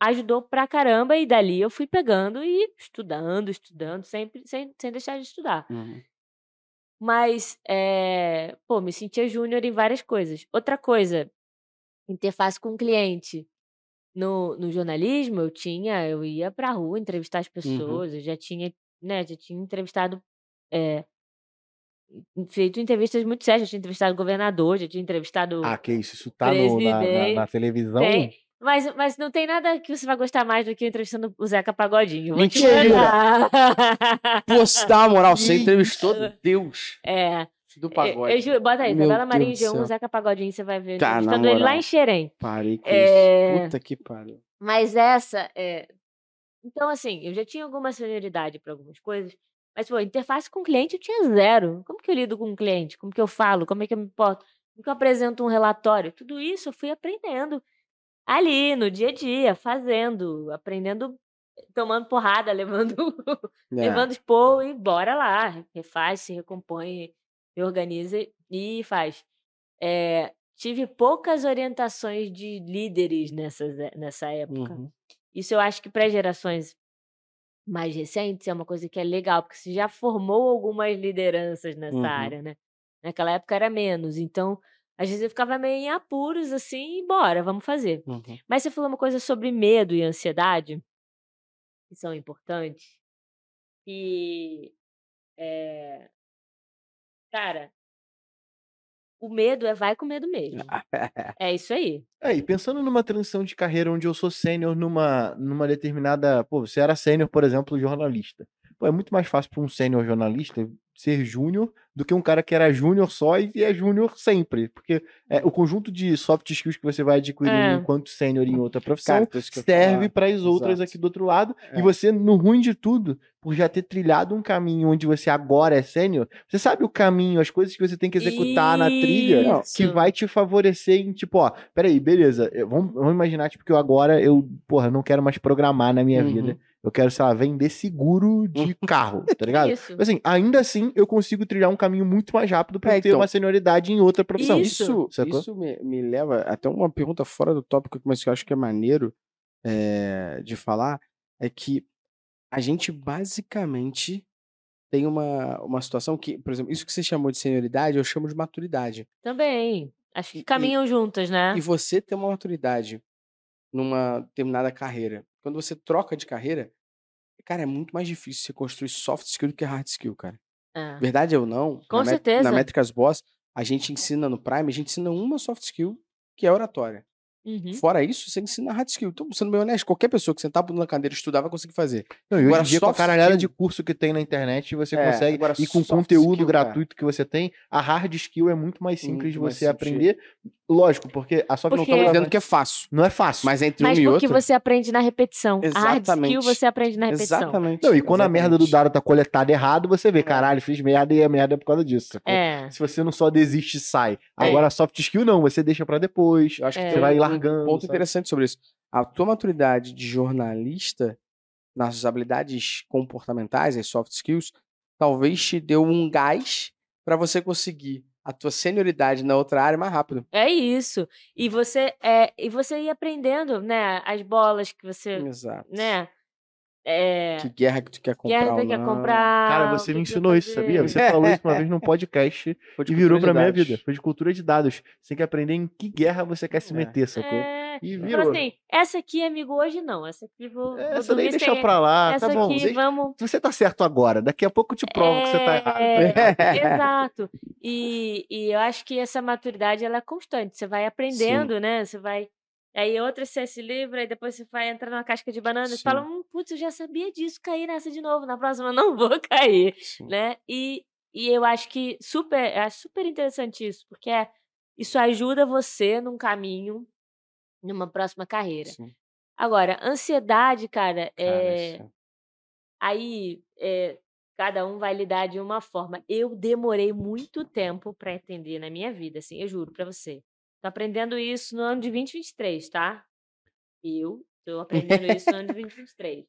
ajudou pra caramba, e dali eu fui pegando e estudando, estudando, sempre sem, sem deixar de estudar. Uhum. Mas, é, pô, me sentia júnior em várias coisas. Outra coisa, interface com o cliente. No, no jornalismo, eu tinha, eu ia pra rua entrevistar as pessoas, eu já tinha, né, já tinha entrevistado, é, feito entrevistas muito sérias, já tinha entrevistado governador, já tinha entrevistado. Ah, que isso? Isso tá no- na, na- na televisão? Tem. Mas, mas não tem nada que você vai gostar mais do que eu entrevistando o Zeca Pagodinho. vou Mentira! uma moral, você entrevistou Deus É. do Eu, pagode. eu juro, bota aí, Isabela Marinho G1, céu. Zeca Pagodinho, você vai ver. Tá, na entrevistando ele lá em Xerém. Parei com É. isso. Puta que pariu. Mas essa é. Então, assim, eu já tinha alguma senioridade para algumas coisas, mas, pô, interface com o cliente eu tinha zero. Como que eu lido com o cliente? Como que eu falo? Como é que eu me porto? Como que eu apresento um relatório? Tudo isso eu fui aprendendo ali, no dia a dia, fazendo, aprendendo, tomando porrada, [LAUGHS] levando, É. levando expor e bora lá. Refaz, se recompõe, reorganiza e faz. É, tive poucas orientações de líderes nessas, nessa época. Uhum. Isso eu acho que para gerações mais recentes é uma coisa que é legal, porque se já formou algumas lideranças nessa Uhum. área, né? Naquela época era menos. Então, às vezes eu ficava meio em apuros assim, e bora, vamos fazer. Uhum. Mas você falou uma coisa sobre medo e ansiedade, que são importantes. E é, cara, o medo é vai com medo mesmo. [LAUGHS] É isso aí. É, e pensando numa transição de carreira onde eu sou sênior numa, numa determinada. Pô, você era sênior, por exemplo, jornalista. Pô, é muito mais fácil para um sênior jornalista ser júnior do que um cara que era júnior só e é júnior sempre. Porque é, o conjunto de soft skills que você vai adquirindo É. enquanto sênior em outra profissão Cara, isso serve para as outras Exato. aqui do outro lado. É. E você, no ruim de tudo, por já ter trilhado um caminho onde você agora é sênior, você sabe o caminho, as coisas que você tem que executar na trilha Isso. que vai te favorecer em, tipo, ó, peraí, beleza, eu- vamos, vamos imaginar, tipo, que eu agora, eu, porra, não quero mais programar na minha Uhum. vida. Eu quero, sei lá, vender seguro de carro, tá ligado? Isso. Assim, ainda assim, eu consigo trilhar um caminho muito mais rápido pra É, eu ter então. uma senioridade em outra profissão. Isso. Isso, Sacou? isso me, me leva até uma pergunta fora do tópico, mas que eu acho que é maneiro é, de falar, é que a gente basicamente tem uma, uma situação que, por exemplo, isso que você chamou de senioridade, eu chamo de maturidade. Também. Acho que E- caminham juntas, né? E você ter uma maturidade numa determinada carreira, quando você troca de carreira, cara, é muito mais difícil você construir soft skill do que hard skill, cara. É. Verdade ou não? Com na certeza. Na Métricas Boss, a gente ensina no Prime, a gente ensina uma soft skill, que é oratória. Uhum. Fora isso, você ensina hard skill. Então, sendo bem honesto, qualquer pessoa que sentar na cadeira e estudar vai conseguir fazer. Não, e hoje Agora, em dia, com a caralhada skill- de curso que tem na internet, você É, consegue. agora, E com conteúdo skill, cara. gratuito que você tem, a hard skill é muito mais simples de Muito mais você aprender. Lógico, porque a soft Não Porque- tô skill dizendo que é fácil, não é fácil. mas entre Mas um e porque outro... você aprende na repetição. A hard skill Exatamente. você aprende na repetição. Exatamente. Não, e quando a merda do exatamente. dado tá coletada errado, você vê, É. caralho, fiz merda e a merda é por causa disso. sacou? É. Se você não só desiste e sai. É. Agora, soft skill não, você deixa pra depois. Eu acho que É. tem Você vai largando, um ponto sabe? interessante sobre isso. A tua maturidade de jornalista, nas habilidades comportamentais, as soft skills, talvez te deu um gás para você conseguir a tua senioridade na outra área mais rápido. É isso. E você é e você ir aprendendo, né, as bolas que você, Exato. né, é, Que guerra que tu quer que comprar é, ou quer comprar. Cara, você que me que ensinou isso, sabia? Você falou isso uma vez num podcast [LAUGHS] e virou pra minha vida. Foi de cultura de dados. Você tem que aprender em que guerra você quer se É. meter, sacou? É, E eu virou. assim, essa aqui, amigo, hoje não. Essa aqui vou, vou Essa daí deixa sem- pra lá, Essa tá bom. aqui, Você, vamos. você tá certo agora. Daqui a pouco eu te provo que você tá errado. É, [LAUGHS] Exato. E, e eu acho que essa maturidade ela é constante. Você vai aprendendo, né? Você vai. Aí outra você se livra, e depois você vai entrar numa casca de banana e Sim. fala: hum, putz, eu já sabia disso, cair nessa de novo. Na próxima eu não vou [LAUGHS] cair, Sim. né? E, e eu acho que super, acho super interessante isso, porque é, isso ajuda você num caminho, numa próxima carreira. Sim. Agora, ansiedade, cara, é. isso- Aí, é, cada um vai lidar de uma forma. Eu demorei muito tempo para entender na minha vida, assim, eu juro pra você. Tô aprendendo isso no ano de 2023, tá? Eu tô aprendendo [LAUGHS] isso no ano de 2023.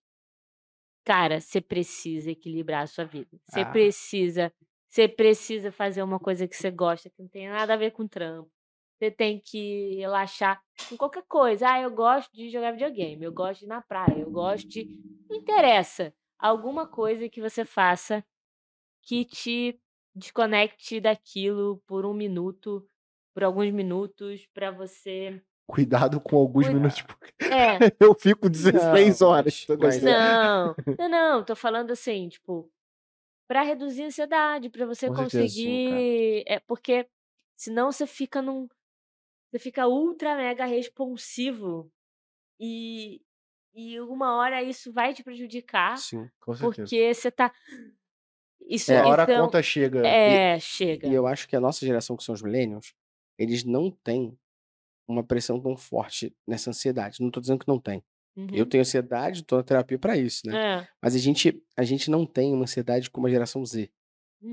Cara, você precisa equilibrar a sua vida. Você Ah. precisa, você precisa fazer uma coisa que você gosta, que não tem nada a ver com trampo. Você tem que relaxar com qualquer coisa. Ah, eu gosto de jogar videogame, eu gosto de ir na praia, eu gosto de. Não interessa. Alguma coisa que você faça que te desconecte daquilo por um minuto, por alguns minutos, pra você. Cuidado com alguns Cuida- minutos, porque É, [LAUGHS] eu fico 16 Não, horas. mas- não, [LAUGHS] não, não, tô falando assim, tipo, pra reduzir a ansiedade, pra você Com sim, conseguir. É porque senão você fica num. Você fica ultra mega responsivo e, e uma hora isso vai te prejudicar Sim. Com certeza. porque você tá. Isso Uma hora a então, conta chega. É, chega. E eu acho que a nossa geração, que são os millennials, eles não têm uma pressão tão forte nessa ansiedade. Não tô dizendo que não tem. Eu Uhum. tenho ansiedade, tô na terapia pra isso, né? É. Mas a gente, a gente não tem uma ansiedade como a geração Z.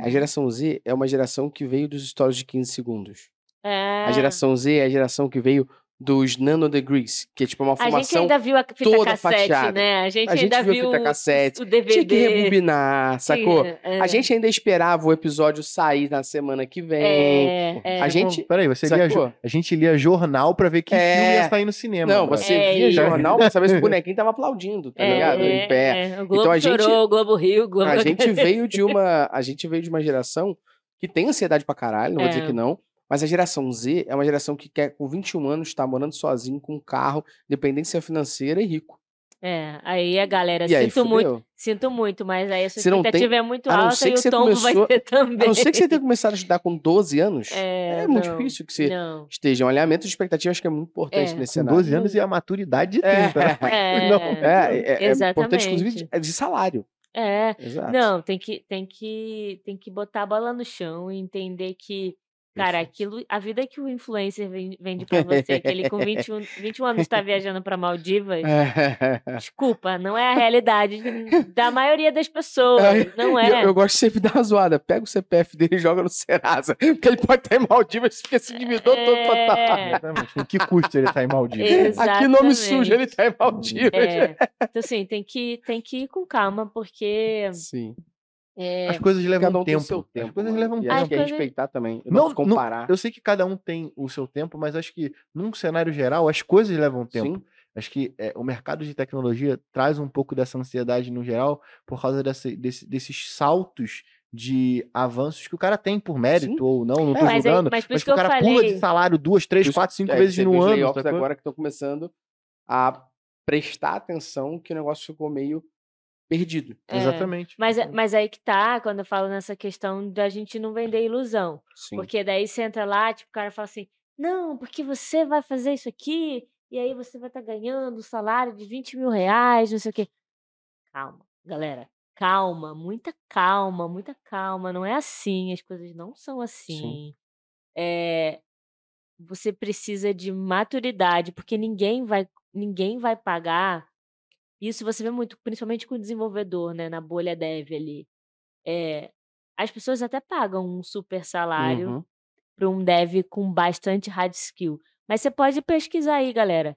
A Uhum. geração Z é uma geração que veio dos stories de 15 segundos. É. A geração Z é a geração que veio dos nanodegrees, que é tipo uma A gente formação. ainda viu a fita toda cassete, fatiada. né? A gente A gente ainda viu a fita cassete, o DVD. Tinha que rebobinar, sacou? Tinha, é. A gente ainda esperava o episódio sair na semana que vem. É, é. A gente- Peraí, você lia, Sacou? jo- a gente lia jornal pra ver que É. filme ia sair no cinema. Não, você É via jornal pra saber se o [LAUGHS] bonequinho tava aplaudindo, tá É, ligado? é, em pé. é. O Globo Então a gente- chorou, o Globo riu, o Globo A gente [LAUGHS] veio de uma, a gente veio de uma geração que tem ansiedade pra caralho, não vou dizer que não, mas a geração Z é uma geração que quer com 21 anos estar morando sozinho com um carro, dependência financeira e rico. É, aí a galera, E aí, sinto muito, sinto muito, mas aí a sua Se não tem- expectativa é muito alta e que o tombo vai começou- ser também. [LAUGHS] A não ser que você tenha começado a estudar com 12 anos, É, é, muito não, difícil que você Não. esteja. Um alinhamento de expectativa acho que é muito importante É. nesse Com cenário. 12 anos e a maturidade de É. 30. né? [LAUGHS] É, Não. É, é, é importante, inclusive, de, de salário. É, Exato. não, tem que, tem que, tem que botar a bola no chão e entender que, cara, aquilo, a vida que o influencer ven- vende pra você, que ele com [LAUGHS] 21, 21 anos tá viajando pra Maldivas, É. [LAUGHS] desculpa, não é a realidade da maioria das pessoas, não é. Eu, eu gosto sempre de dar uma zoada. Pega o CPF dele e joga no Serasa. Porque ele pode estar em Maldivas porque se endividou todo pra tá. É. Exatamente. Com que custo ele tá em Maldivas? Exato. Aqui nome sujo, ele Exatamente. tá em Maldivas. É. Então, assim, tem que, tem que ir com calma, porque Sim. As é, coisas levam Cada um tem tempo. o seu tempo. As coisas mano. levam e tempo. acho As que é respeitar também. Eu Não, não comparar. Eu sei que cada um tem o seu tempo, mas acho que num cenário geral as coisas levam tempo. Sim. Acho que é, o mercado de tecnologia traz um pouco dessa ansiedade no geral por causa desse- desse- desses saltos de avanços que o cara tem por mérito Sim. ou não, não É, tô mas aí- julgando, mas mas isso que o que eu cara pula de falei- salário duas, três, quatro, cinco é, vezes no ano. sacou? agora que estão começando a prestar atenção que o negócio ficou meio perdido. É, Exatamente. mas, mas aí que tá, quando eu falo nessa questão da gente não vender ilusão. Sim. Porque daí você entra lá, tipo, o cara fala assim, não, porque você vai fazer isso aqui, e aí você vai estar ganhando um salário de 20 mil reais, não sei o quê. Calma, galera. Calma, muita calma, muita calma. Não é assim, as coisas não são assim. É, você precisa de maturidade, porque ninguém vai, ninguém vai pagar. Isso você vê muito, principalmente com o desenvolvedor, né, na bolha dev ali. É, as pessoas até pagam um super salário Uhum. para um dev com bastante hard skill. Mas você pode pesquisar aí, galera.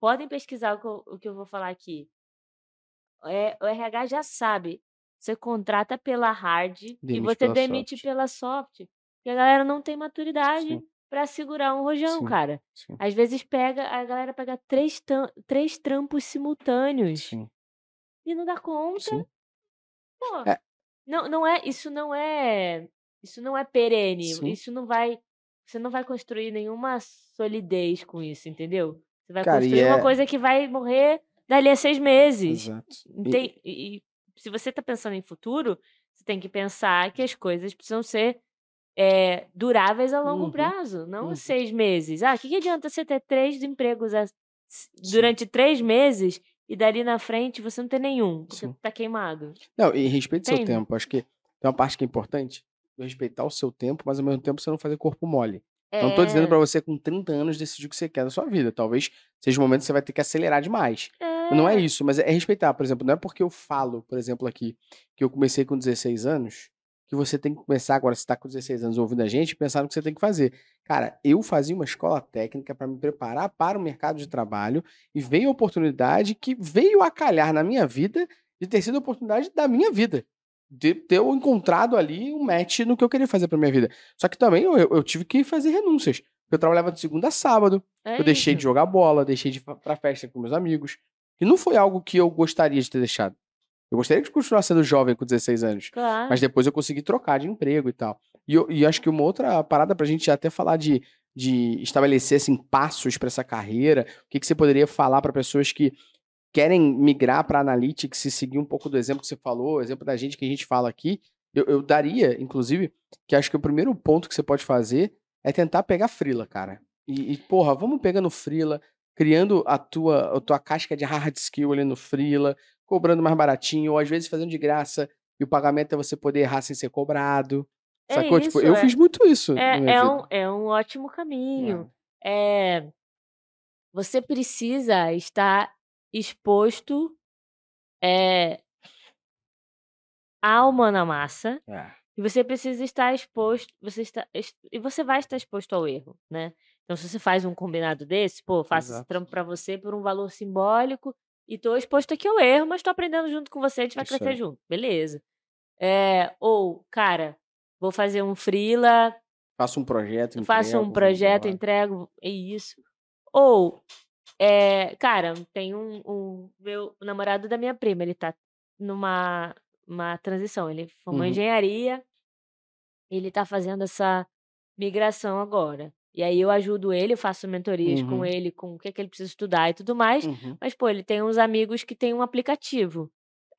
Podem pesquisar o que eu, o que eu vou falar aqui. É, o RH já sabe. Você contrata pela hard e Demite você pela demite pela soft. Porque a galera não tem maturidade Sim. Para segurar um rojão, Sim. cara. Sim. Às vezes pega, a galera pega três, três trampos simultâneos Sim. e não dá conta. Pô, É. não, não é, isso não é, isso não é perene. Isso não vai, você não vai construir nenhuma solidez com isso, entendeu? Você vai Cara, construir uma é- coisa que vai morrer dali a seis meses. Exato. E- Enten- E, e se você está pensando em futuro, você tem que pensar que as coisas precisam ser é, duráveis a longo Uhum. prazo, não Uhum. seis meses. Ah, o que, que adianta você ter três empregos a- durante três meses e dali na frente você não ter nenhum, porque Sim. tá queimado? Não, e respeite seu Entende? tempo. Acho que tem uma parte que é importante. Respeitar o seu tempo, mas ao mesmo tempo você não fazer corpo mole. Não tô dizendo É, pra você com 30 anos decidir o que você quer da sua vida. Talvez seja um momento que você vai ter que acelerar demais. Mas Não é isso, mas é respeitar. Por exemplo, não é porque eu falo, por exemplo, aqui, que eu comecei com 16 anos, que você tem que começar agora, se tá com 16 anos ouvindo a gente, pensar no que você tem que fazer. Cara, eu fazia uma escola técnica para me preparar para o mercado de trabalho e veio a oportunidade que veio a calhar na minha vida de ter sido a oportunidade da minha vida. De ter encontrado ali um match no que eu queria fazer para minha vida. Só que também eu, eu tive que fazer renúncias. Eu trabalhava de segunda a sábado, é eu deixei de isso. jogar bola, deixei de ir pra festa com meus amigos. E não foi algo que eu gostaria de ter deixado. Eu gostaria de continuar sendo jovem com 16 anos. Claro. Mas depois eu consegui trocar de emprego e tal. E, eu, e acho que uma outra parada pra gente até falar de, de estabelecer assim, passos pra essa carreira, o que, que você poderia falar pra pessoas que querem migrar pra Analytics e seguir um pouco do exemplo que você falou, o exemplo da gente que a gente fala aqui, eu, eu daria, inclusive, que acho que o primeiro ponto que você pode fazer é tentar pegar frila, cara. E, e, porra, vamos pegando frila, criando a tua, a tua casca de hard skill ali no frila, cobrando mais baratinho, ou às vezes fazendo de graça, e o pagamento é você poder errar sem ser cobrado. É Sacou? tipo, isso, eu é. fiz muito isso. É, é, um, é um ótimo caminho. É, você precisa estar exposto é, alma na massa É. e você precisa estar exposto você está e você vai estar exposto ao erro, né? Então se você faz um combinado desse, pô, faço esse trampo pra você por um valor simbólico e tô exposto aqui ao erro, mas tô aprendendo junto com você, a gente vai Isso crescer junto, beleza? É, ou cara, vou fazer um freela Faço um projeto, eu faço entrego, um projeto, entrego, é isso. Ou, é, cara, tem um, um- meu o namorado da minha prima, ele tá numa uma transição, ele formou Uhum. engenharia, ele tá fazendo essa migração agora. E aí eu ajudo ele, eu faço mentorias Uhum. com ele, com o que, é que ele precisa estudar e tudo mais. Uhum. Mas, pô, ele tem uns amigos que tem um aplicativo.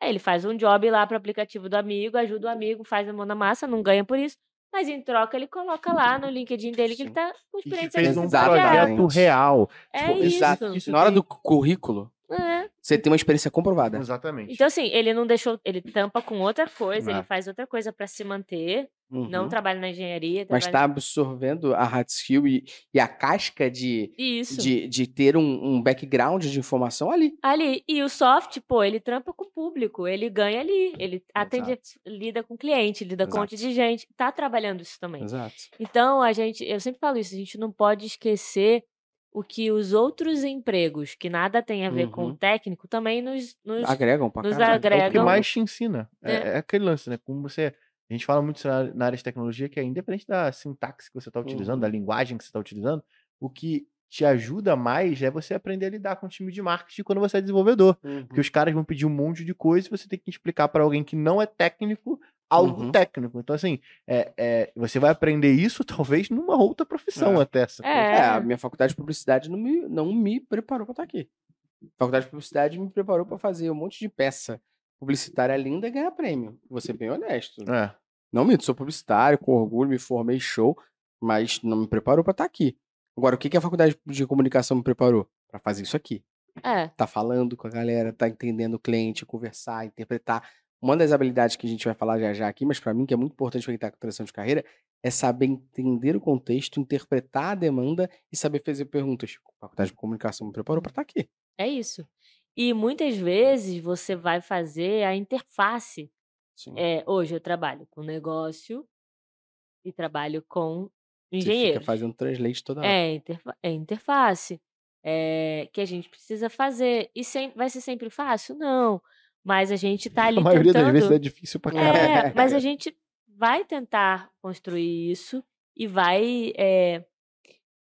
Aí ele faz um job lá pro aplicativo do amigo, ajuda o amigo, faz a mão na massa, não ganha por isso. Mas em troca ele coloca lá no LinkedIn dele que ele Sim. tá com E que experiência fez um projeto real. É Tipo, isso. Exato. Isso Na hora do currículo, É. você tem uma experiência comprovada. Exatamente. Então, assim, ele não deixou. Ele tampa com outra coisa, É. ele faz outra coisa pra se manter. Não Uhum. trabalha na engenharia. Mas trabalha- tá absorvendo a hard skill e, e a casca de, Isso. de, de ter um, um background de informação ali. Ali. E o soft, pô, ele trampa com o público, ele ganha ali. Ele atende, lida com cliente, lida com um monte Exato. de gente. Tá trabalhando isso também. Exato. Então, a gente, eu sempre falo isso, a gente não pode esquecer o que os outros empregos, que nada tem a ver com o Uhum. técnico, também nos. nos Agregam pra nos caralho. É o que agregam. mais te ensina. É, É. é aquele lance, né? Como você. A gente fala muito isso na, na área de tecnologia, que é independente da sintaxe que você está utilizando, Uhum. da linguagem que você está utilizando, o que te ajuda mais é você aprender a lidar com o time de marketing quando você é desenvolvedor. Uhum. Porque os caras vão pedir um monte de coisa e você tem que explicar para alguém que não é técnico algo Uhum. técnico. Então, assim, é, é, você vai aprender isso [LAUGHS] talvez numa outra profissão É. até essa. É. É, a minha faculdade de publicidade não me, não me preparou pra estar aqui. A faculdade de publicidade me preparou pra fazer um monte de peça publicitária linda e ganhar prêmio. Vou ser bem honesto. É. Não minto, sou publicitário, com orgulho, me formei show, mas não me preparou pra estar aqui. Agora, o que, que a faculdade de comunicação me preparou? Pra fazer isso aqui. É. Tá falando com a galera, tá entendendo o cliente, conversar, interpretar. Uma das habilidades que a gente vai falar já já aqui, mas pra mim que é muito importante pra quem tá com transição de carreira, é saber entender o contexto, interpretar a demanda e saber fazer perguntas. A faculdade de comunicação me preparou pra estar aqui. É isso. E muitas vezes você vai fazer a interface. Sim. É, hoje eu trabalho com negócio e trabalho com Você engenheiro. fica fazendo translate toda hora. É, interfa é interface. É, que a gente precisa fazer. E sem, vai ser sempre fácil? Não. Mas a gente tá ali A maioria das vezes tentando. é difícil pra caralho. É, mas a gente vai tentar construir isso e vai, é,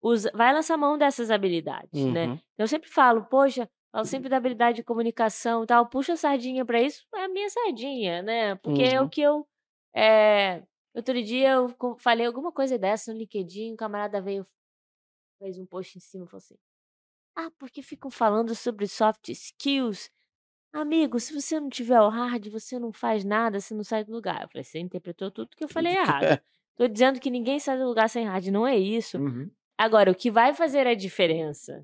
usa, vai lançar mão dessas habilidades, né? Uhum. Eu sempre falo, poxa, falo sempre da habilidade de comunicação e tal, puxa a sardinha pra isso, é a minha sardinha, né? Porque é o Uhum. que eu. é, outro dia eu falei alguma coisa dessa no LinkedIn, um camarada veio, fez um post em cima e falou assim: Ah, porque ficam falando sobre soft skills? Amigo, se você não tiver o hard, você não faz nada, você não sai do lugar. Eu falei, você interpretou tudo que eu falei errado. [LAUGHS] Tô dizendo que ninguém sai do lugar sem hard, não é isso. Uhum. Agora, o que vai fazer a diferença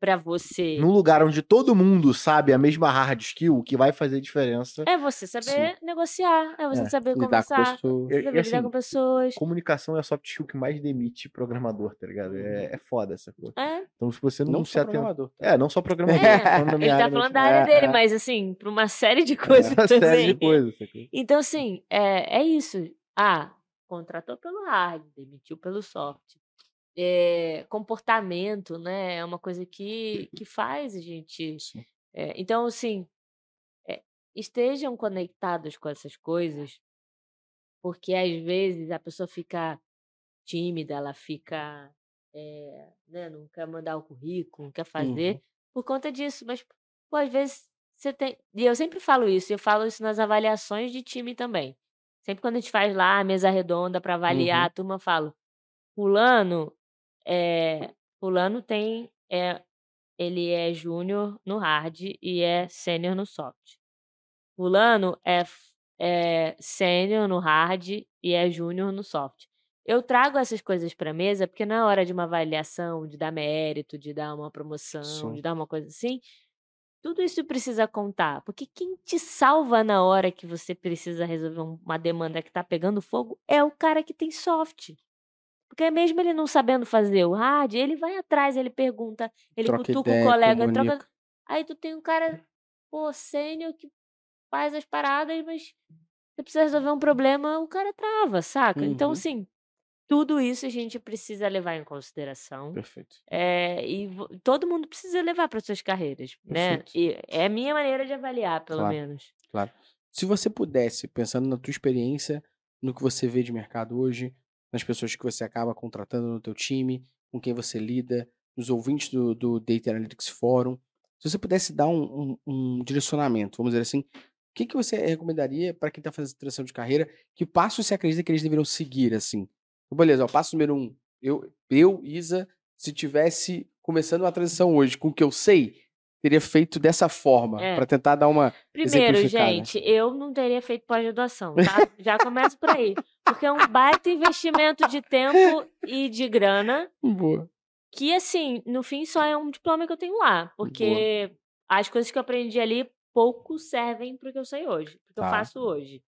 pra você Num lugar onde todo mundo sabe a mesma hard skill, o que vai fazer diferença. é você saber negociar, é você É, saber Lidar com conversar, pessoas. E- e saber lidar assim, com pessoas. Comunicação é a soft skill que mais demite programador, tá ligado? É, é foda essa coisa. É, Então, se você não, Não se atenta. programador. tá? É, não só programador. É, da ele minha tá área falando da mesmo. área É, dele, é. mas assim, pra uma série de [LAUGHS] É coisas uma também. série de coisas. Então, assim, é, é isso. Ah, contratou pelo hard, demitiu pelo soft. É, comportamento, né? É uma coisa que, que faz a gente. É, então, assim, é, estejam conectados com essas coisas, porque às vezes a pessoa fica tímida, ela fica. né, não quer mandar o currículo, não quer fazer Uhum. por conta disso. Mas, pô, às vezes você tem. E eu sempre falo isso, eu falo isso nas avaliações de time também. Sempre quando a gente faz lá a mesa redonda para avaliar, Uhum. a turma fala: Fulano, é, Fulano tem. É, ele é júnior no hard e é sênior no soft. Fulano é, é sênior no hard e é júnior no soft. Eu trago essas coisas para mesa porque na hora de uma avaliação, de dar mérito, de dar uma promoção, Sim. de dar uma coisa assim, tudo isso precisa contar. Porque quem te salva na hora que você precisa resolver um- uma demanda que tá pegando fogo é o cara que tem soft. Porque mesmo ele não sabendo fazer o hard, ele vai atrás, ele pergunta, ele Troca cutuca ideia, o colega, troca. Aí tu tem um cara, pô, sênior que faz as paradas, mas você precisa resolver um problema, o cara trava, saca? Então, Uhum. assim, tudo isso a gente precisa levar em consideração. Perfeito. É, e todo mundo precisa levar para suas carreiras, né? Perfeito. E é a minha maneira de avaliar, pelo Claro. menos. Se você pudesse, pensando na tua experiência, no que você vê de mercado hoje, nas pessoas que você acaba contratando no teu time, com quem você lida, nos ouvintes do, do Data Analytics Forum, se você pudesse dar um, um- um direcionamento, vamos dizer assim, o que, que você recomendaria para quem está fazendo transição de carreira? Que passos você acredita que eles deveriam seguir, assim? Beleza, o passo número um, eu, eu, Isa, se tivesse começando uma transição hoje com o que eu sei, teria feito dessa forma, É. pra tentar dar uma Primeiro, gente, eu não teria feito pós-graduação, tá? Já começa por aí. Porque é um baita investimento de tempo e de grana, Boa. que, assim, no fim só é um diploma que eu tenho lá. Porque as coisas que eu aprendi ali pouco servem pro que eu sei hoje, pro que eu Tá. faço hoje.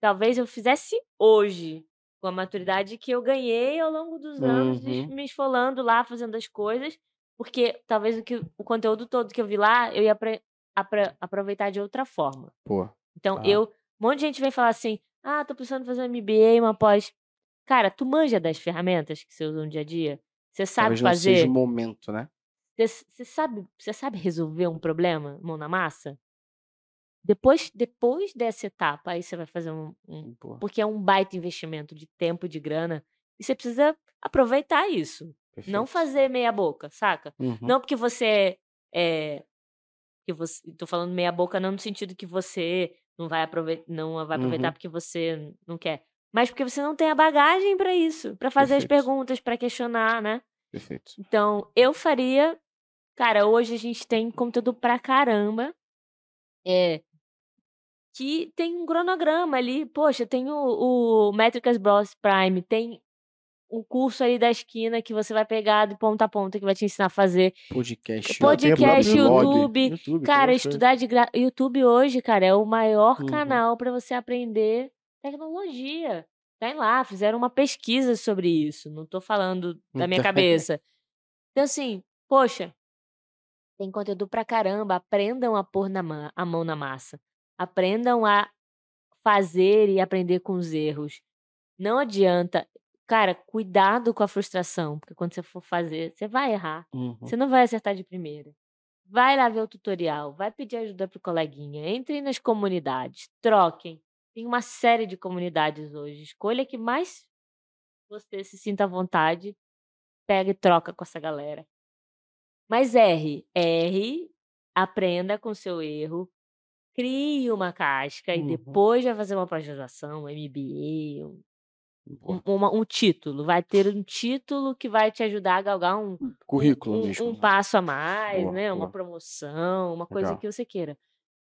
Talvez eu fizesse hoje, com a maturidade que eu ganhei ao longo dos anos, Uhum. me esfolando lá, fazendo as coisas, porque talvez o, que, o conteúdo todo que eu vi lá, eu ia aproveitar de outra forma. Pô. Então, Tá. eu. Um monte de gente vem falar assim: ah, tô precisando fazer um MBA, uma pós. Cara, tu manja das ferramentas que você usa no dia a dia? Você sabe Talvez não seja fazer? o momento, né? Você você sabe, você sabe resolver um problema, mão na massa? Depois, depois dessa etapa, aí você vai fazer um, um- Porque é um baita investimento de tempo, de grana. E você precisa aproveitar isso. Não perfeito. fazer meia boca, saca? Uhum. Não porque você é. Que você, tô falando meia boca não no sentido que você não vai aproveitar, não vai aproveitar Uhum. porque você não quer, mas porque você não tem a bagagem pra isso, pra fazer as Perfeito. perguntas, pra questionar, né? Perfeito. Então, eu faria, cara, hoje a gente tem conteúdo pra caramba. É que tem um cronograma ali, poxa, tem o, o Métricas Bros Prime, tem um curso ali da esquina que você vai pegar de ponta a ponta que vai te ensinar a fazer Podcast. Podcast, YouTube. YouTube, Cara, estudar de gra... YouTube hoje, cara, é o maior Uhum. canal para você aprender tecnologia. Tem lá, fizeram uma pesquisa sobre isso. Não tô falando da minha [LAUGHS] cabeça. Então, assim, poxa, tem conteúdo pra caramba. Aprendam a pôr na ma- a mão na massa. Aprendam a fazer e aprender com os erros. Não adianta. Cara, cuidado com a frustração, porque quando você for fazer, você vai errar. Uhum. Você não vai acertar de primeira. Vai lá ver o tutorial, vai pedir ajuda pro coleguinha, entre nas comunidades, troquem. Tem uma série de comunidades hoje. Escolha que mais você se sinta à vontade, pega e troca com essa galera. Mas erre, erre, aprenda com seu erro, crie uma casca e Uhum. depois vai fazer uma pós-graduação, um MBA, um- uma- um título. Vai ter um título que vai te ajudar a galgar um, Currículo um, mesmo. um passo a mais, Boa, né? Uma boa. promoção, uma coisa Legal. que você queira.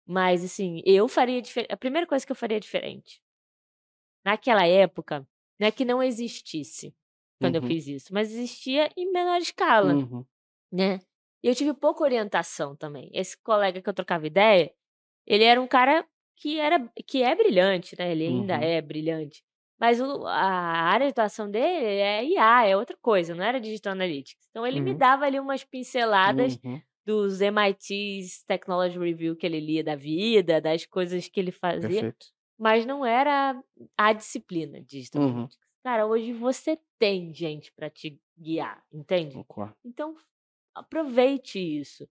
Mas, assim, eu faria diferente. A primeira coisa que eu faria diferente. Naquela época, não é que não existisse quando eu Uhum. fiz isso, mas existia em menor escala, Uhum. né? E eu tive pouca orientação também. Esse colega que eu trocava ideia, ele era um cara que, era, que é brilhante, né? Ele ainda Uhum. é brilhante. Mas o- a área de atuação dele é IA, é outra coisa, não era Digital Analytics. Então ele me Uhum. dava ali umas pinceladas Uhum. dos MIT's Technology Review que ele lia da vida, das coisas que ele fazia, Perfeito. mas não era a disciplina Digital Uhum. Analytics. Cara, hoje você tem gente para te guiar, entende? Concordo. Então, aproveite isso.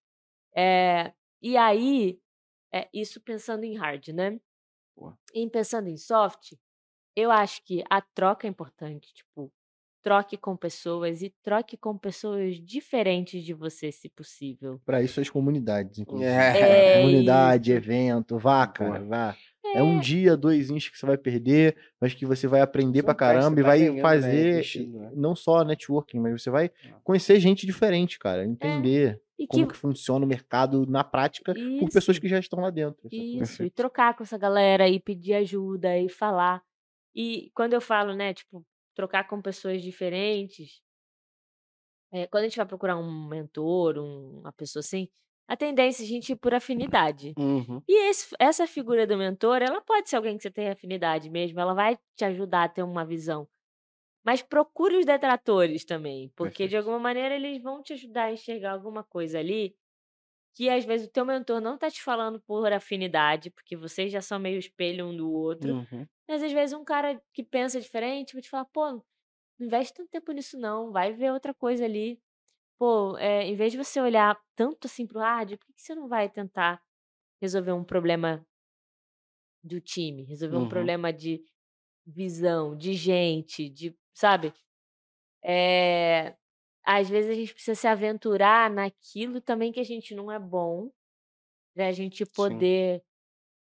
É, e aí, é, isso pensando em hard, né? Boa. E pensando em soft, eu acho que a troca é importante. Tipo, troque com pessoas e troque com pessoas diferentes de você, se possível. Pra isso as comunidades, inclusive. É. [LAUGHS] É Comunidade, isso. evento, vá, cara, vá. É um dia, dois inch que você vai perder, mas que você vai aprender São pra que caramba e vai ganhando, né, fazer né? não só networking, mas você vai É. conhecer gente diferente, cara, entender E que como que funciona o mercado na prática por pessoas isso. que já estão lá dentro. Isso, e trocar com essa galera, e pedir ajuda, e falar. E quando eu falo, né, tipo, trocar com pessoas diferentes, é, quando a gente vai procurar um mentor, um- uma pessoa assim, a tendência é a gente ir por afinidade. Uhum. E esse- essa figura do mentor, ela pode ser alguém que você tem afinidade mesmo, ela vai te ajudar a ter uma visão. Mas procure os detratores também, porque de Perfeito. alguma maneira eles vão te ajudar a enxergar alguma coisa ali que às vezes o teu mentor não tá te falando por afinidade, porque vocês já são meio espelho um do outro. Uhum. Mas às vezes um cara que pensa diferente vai te falar, pô, não investe tanto tempo nisso não, vai ver outra coisa ali. Pô, é, em vez de você olhar tanto assim pro hard, por que que você não vai tentar resolver um problema do time, resolver um Uhum. problema de visão, de gente, de, sabe? É, às vezes a gente precisa se aventurar naquilo também que a gente não é bom, pra gente poder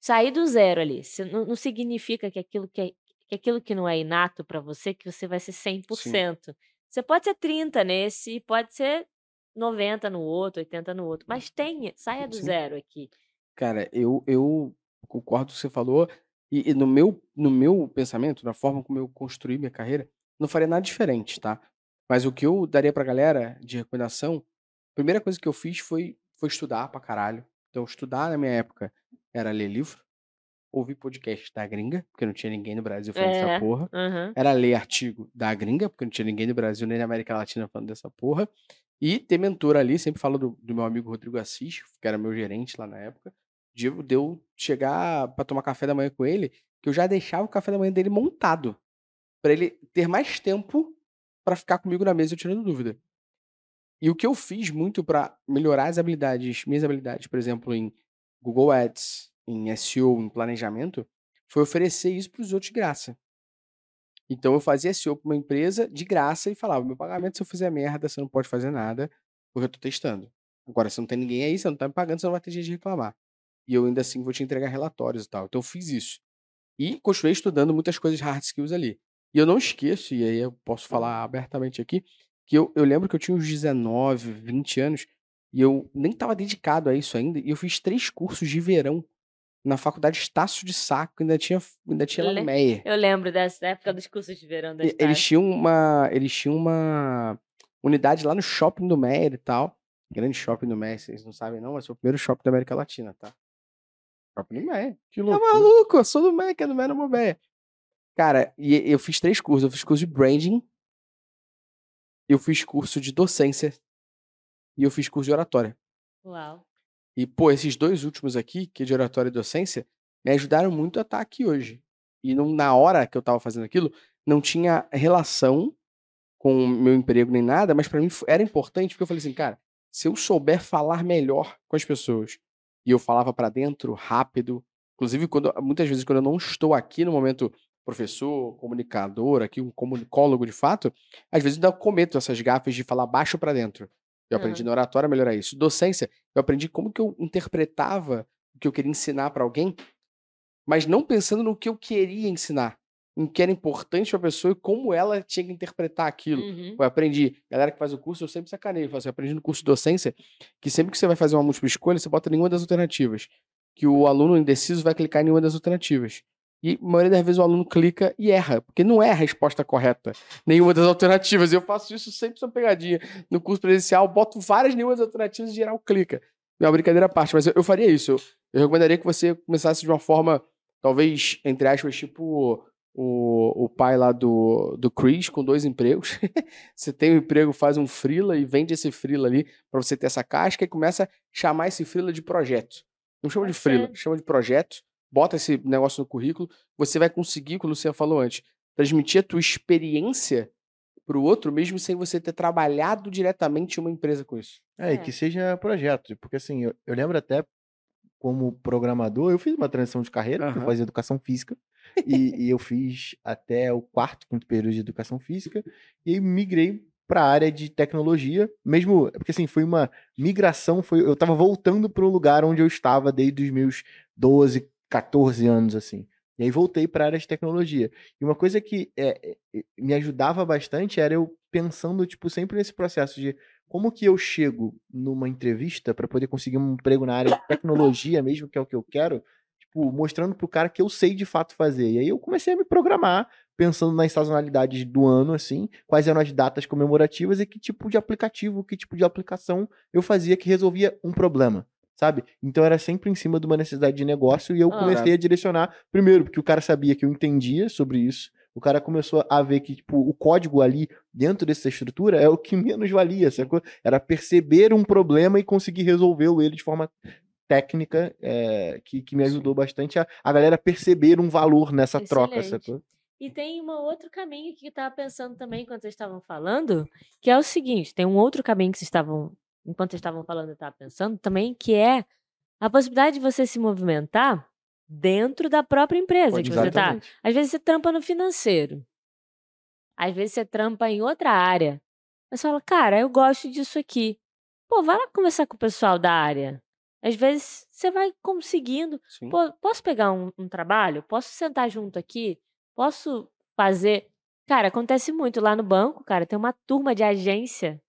sair do zero ali. Não, não significa que aquilo que, é- que aquilo que não é inato para você, que você vai ser 100%. Você pode ser 30 nesse, pode ser 90 no outro, 80 no outro, mas tenha, saia do Sim. zero aqui. Cara, eu, eu concordo com o que você falou. E, e no, meu, no meu pensamento, na forma como eu construí minha carreira, não faria nada diferente, tá? Mas o que eu daria pra galera de recomendação, a primeira coisa que eu fiz foi, foi estudar pra caralho. Então, estudar na minha época era ler livro, ouvir podcast da gringa, porque não tinha ninguém no Brasil falando É. dessa porra. Aham. Era ler artigo da gringa, porque não tinha ninguém no Brasil nem na América Latina falando dessa porra. E ter mentor ali, sempre falo do, do meu amigo Rodrigo Assis, que era meu gerente lá na época, de de eu chegar pra tomar café da manhã com ele, que eu já deixava o café da manhã dele montado, Pra ele ter mais tempo pra ficar comigo na mesa eu tirando dúvida. E o que eu fiz muito pra melhorar as habilidades, minhas habilidades, por exemplo, em Google Ads, em SEO, em planejamento, foi oferecer isso pros outros de graça. Então eu fazia SEO para uma empresa de graça e falava: meu pagamento, se eu fizer merda, você não pode fazer nada, porque eu tô testando. Agora, se não tem ninguém aí, você não tá me pagando, você não vai ter jeito de reclamar. E eu ainda assim vou te entregar relatórios e tal. Então eu fiz isso. E continuei estudando muitas coisas hard skills ali. E eu não esqueço, e aí eu posso falar abertamente aqui, que eu, eu lembro que eu tinha uns 19, 20 anos, e eu nem estava dedicado a isso ainda, e eu fiz três cursos de verão na faculdade Estácio de Saco, ainda tinha, ainda tinha lá Le- no Meyer. Eu lembro dessa época dos cursos de verão da E- Eles tinham uma. Eles tinham uma unidade lá no shopping do Meyer e tal. Grande shopping do Meyer, vocês não sabem, não, mas foi o primeiro shopping da América Latina, tá? Shopping do Meyer. Que Tá loucura. maluco? Eu sou do Meyer, que é do Meyer, não Meyer. Cara, e eu fiz três cursos. Eu fiz curso de branding, eu fiz curso de docência e eu fiz curso de oratória. Uau. E, pô, esses dois últimos aqui, que é de oratória e docência, me ajudaram muito a estar aqui hoje. E não, na hora que eu tava fazendo aquilo, não tinha relação com o meu emprego nem nada, mas pra mim era importante, porque eu falei assim, cara, se eu souber falar melhor com as pessoas, e eu falava pra dentro, rápido, inclusive quando, muitas vezes quando eu não estou aqui no momento professor, comunicador, aqui um comunicólogo de fato, às vezes eu cometo essas gafes de falar baixo pra dentro. Eu aprendi Aham. na oratória a melhorar isso. Docência, eu aprendi como que eu interpretava o que eu queria ensinar pra alguém, mas não pensando no que eu queria ensinar, em que era importante pra pessoa e como ela tinha que interpretar aquilo. Uhum. Eu aprendi, galera que faz o curso, eu sempre sacaneio. Eu falo assim, eu aprendi no curso de docência que sempre que você vai fazer uma múltipla escolha, você bota nenhuma das alternativas. Que o aluno indeciso vai clicar em nenhuma das alternativas. E a maioria das vezes o aluno clica e erra, porque não é a resposta correta. Nenhuma das alternativas. Eu faço isso sempre sem pegadinha. No curso presencial, boto várias nenhuma das alternativas e geral clica. É uma brincadeira à parte, mas eu, eu faria isso. Eu, eu recomendaria que você começasse de uma forma, talvez, entre aspas, tipo o, o pai lá do, do Chris, com dois empregos. [LAUGHS] você tem um emprego, faz um freela e vende esse freela ali para você ter essa casca e começa a chamar esse freela de projeto. Não chama de Pode freela, chama de projeto. Bota esse negócio no currículo. Você vai conseguir, como o Luciano falou antes, transmitir a tua experiência para o outro, mesmo sem você ter trabalhado diretamente em uma empresa com isso. É, e É. que seja projeto. Porque assim, eu, eu lembro até como programador, eu fiz uma transição de carreira, porque eu fazia educação física. E, e eu fiz até o quarto, quinto período de educação física. E aí migrei para a área de tecnologia, mesmo porque assim, foi uma migração, foi, eu estava voltando para o lugar onde eu estava desde os meus 12, 14 anos assim. E aí voltei para a área de tecnologia. E uma coisa que é, é, me ajudava bastante era eu pensando tipo sempre nesse processo de como que eu chego numa entrevista para poder conseguir um emprego na área de tecnologia mesmo, que é o que eu quero, tipo, mostrando pro cara que eu sei de fato fazer. E aí eu comecei a me programar, pensando nas sazonalidades do ano, assim, quais eram as datas comemorativas e que tipo de aplicativo, que tipo de aplicação eu fazia que resolvia um problema. Sabe? Então era sempre em cima de uma necessidade de negócio e eu Ah. comecei a direcionar, primeiro, porque o cara sabia que eu entendia sobre isso, o cara começou a ver que, tipo, o código ali dentro dessa estrutura é o que [LAUGHS] menos valia, sacou? Era perceber um problema e conseguir resolvê-lo ele de forma técnica, é, que, que me ajudou bastante a, a galera perceber um valor nessa troca, Excelente. sacou? E tem um outro caminho que eu estava pensando também enquanto vocês estavam falando, que é o seguinte: tem um outro caminho que vocês estavam, enquanto vocês estavam falando, eu estava pensando também, que é a possibilidade de você se movimentar dentro da própria empresa Pode que você está. Às vezes você trampa no financeiro. Às vezes você trampa em outra área. Mas você fala, cara, eu gosto disso aqui. Pô, vai lá conversar com o pessoal da área. Às vezes você vai conseguindo. Sim. Pô, posso pegar um, um trabalho? Posso sentar junto aqui? posso fazer. Cara, acontece muito lá no banco, cara. Tem uma turma de agência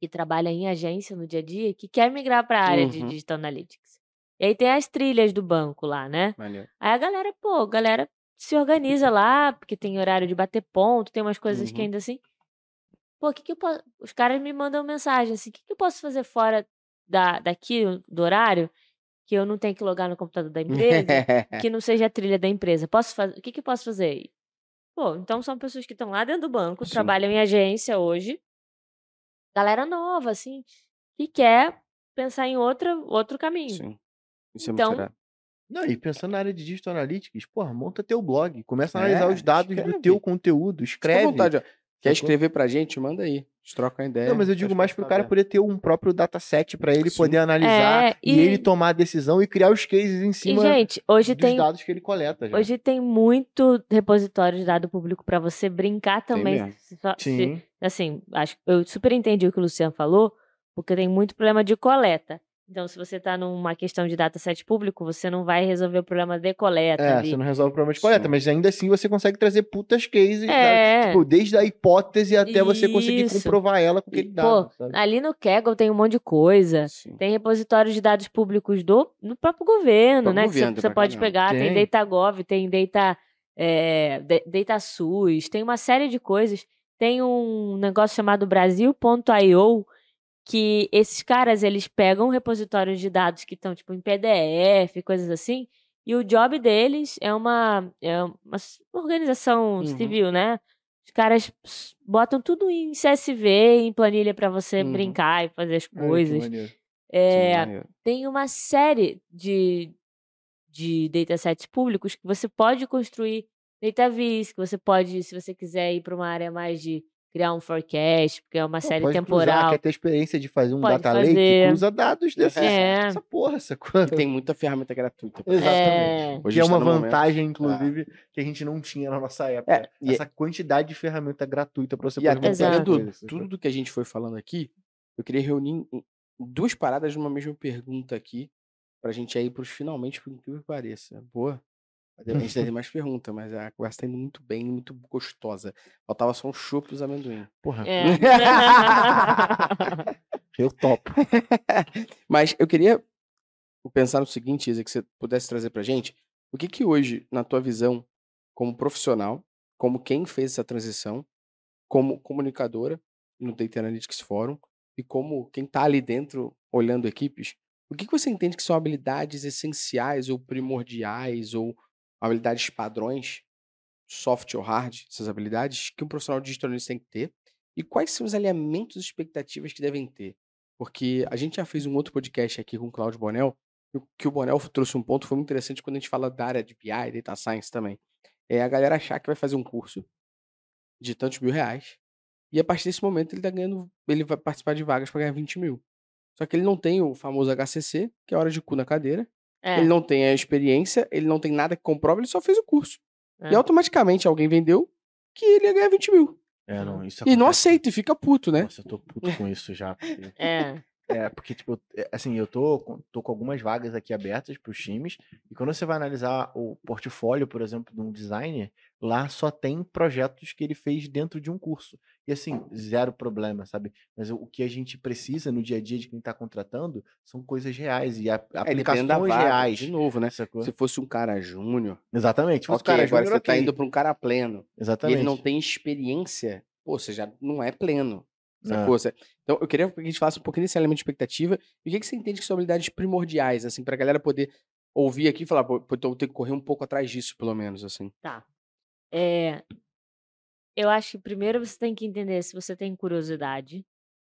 que trabalha em agência no dia a dia que quer migrar para a área de Uhum. Digital Analytics. E aí tem as trilhas do banco lá, né? Maneiro. Aí a galera, pô, a galera se organiza lá, porque tem horário de bater ponto, tem umas coisas que Uhum. ainda assim. Pô, o que que eu posso. Os caras me mandam mensagem assim: o que que eu posso fazer fora da, daqui, do horário, que eu não tenho que logar no computador da empresa, que não seja a trilha da empresa? Posso fazer. O que que eu posso fazer aí? Pô, então são pessoas que estão lá dentro do banco, Sim. trabalham em agência hoje. Galera nova, assim, que quer pensar em outra, outro caminho. Sim. Isso é Então, muito irado. Não, e pensando na área de Digital Analytics, porra, monta teu blog, começa a É, analisar os dados do escreve. teu conteúdo, Fica escreve. vontade, ó. Quer escrever pra gente? Manda aí. A gente troca uma ideia. Não, mas eu digo mais pro cara poder ter um próprio dataset pra ele Sim. poder analisar É, e... e- ele tomar a decisão e criar os cases em E, cima gente, hoje dos tem, dados que ele coleta. Já. hoje tem muito repositório de dado público para você brincar também. mesmo. Se Sim. Assim, acho, eu super entendi o que o Luciano falou, porque tem muito problema de coleta. Então, se você está numa questão de dataset público, você não vai resolver o problema de coleta É, ali. você não resolve o problema de coleta, Sim. mas ainda assim você consegue trazer putas cases, sabe? É. Tipo, desde a hipótese até você conseguir Isso. comprovar ela com E, aquele pô, sabe? ali no Kaggle tem um monte de coisa. Sim. Tem repositório de dados públicos do no próprio governo, Próprio né? que você- governo, você pode caramba. pegar. Tem, Tem. DataGov, tem Data, é, Da- DataSUS, tem uma série de coisas. Tem um negócio chamado Brasil.io, que esses caras, eles pegam repositórios de dados que estão, tipo, em PDF, coisas assim, e o job deles é uma, é uma organização Uhum. civil, né? Os caras botam tudo em CSV, em planilha para você Uhum. brincar e fazer as coisas. É, tem uma série de, de datasets públicos que você pode construir DataVis, que você pode, se você quiser ir para uma área mais de criar um forecast, porque é uma Pô, série pode cruzar, temporal. quer ter experiência de fazer um Pode data lake, fazer. cruza dados desse, É. essa porra, sacou? E tem muita ferramenta gratuita. Exatamente. É. Hoje que é a gente tá uma num momento- vantagem, inclusive, que a gente não tinha na nossa época. É, e- Essa quantidade de ferramenta gratuita pra você E poder até sacou? tudo do que a gente foi falando aqui, eu queria reunir duas paradas numa mesma pergunta aqui, pra gente ir pros finalmente, por incrível que pareça. Boa? A gente ter mais pergunta, mas a conversa tá indo muito bem, muito gostosa. Faltava só um chopp e os amendoim. Porra, É. [LAUGHS] eu topo. Mas eu queria pensar no seguinte, Isa, que você pudesse trazer pra gente, o que que hoje, na tua visão, como profissional, como quem fez essa transição, como comunicadora no Data Analytics Forum e como quem tá ali dentro olhando equipes, o que que você entende que são habilidades essenciais ou primordiais ou habilidades padrões, soft ou hard, essas habilidades que um profissional de tem que ter e quais são os alinhamentos e expectativas que devem ter? Porque a gente já fez um outro podcast aqui com o Claudio Bonel, que o Bonel trouxe um ponto foi muito interessante quando a gente fala da área de BI, Data Science também. É a galera achar que vai fazer um curso de tantos mil reais, e a partir desse momento ele tá ganhando, ele vai participar de vagas para ganhar 20 mil. Só que ele não tem o famoso HCC, que é hora de cu na cadeira, É, ele não tem a experiência, ele não tem nada que comprova, ele só fez o curso. E é. automaticamente alguém vendeu que ele ia ganhar 20 mil. É, não, isso E não aceita e fica puto, né? Nossa, eu tô puto com isso já. porque- [LAUGHS] É. É, porque, tipo, é, assim, eu tô, com- tô com algumas vagas aqui abertas pros times, e quando você vai analisar o portfólio, por exemplo, de um designer, lá só tem projetos que ele fez dentro de um curso. E assim, zero problema, sabe? Mas o que a gente precisa no dia a dia de quem tá contratando são coisas reais e a- É, da aplicações vaga, reais. De novo, né? Sacou? Se fosse um cara júnior, Exatamente. Se fosse ok, cara agora júnior, você tá ok. indo para um cara pleno. E Exatamente. ele não tem experiência, pô, você já não é pleno. É. Sacou? Você- Então, eu queria que a gente falasse um pouquinho desse elemento de expectativa. E o que, que você entende que são habilidades primordiais, assim, pra galera poder ouvir aqui e falar, pô, pô, então eu tenho que correr um pouco atrás disso, pelo menos, assim. Tá. É, eu acho que primeiro você tem que entender se você tem curiosidade.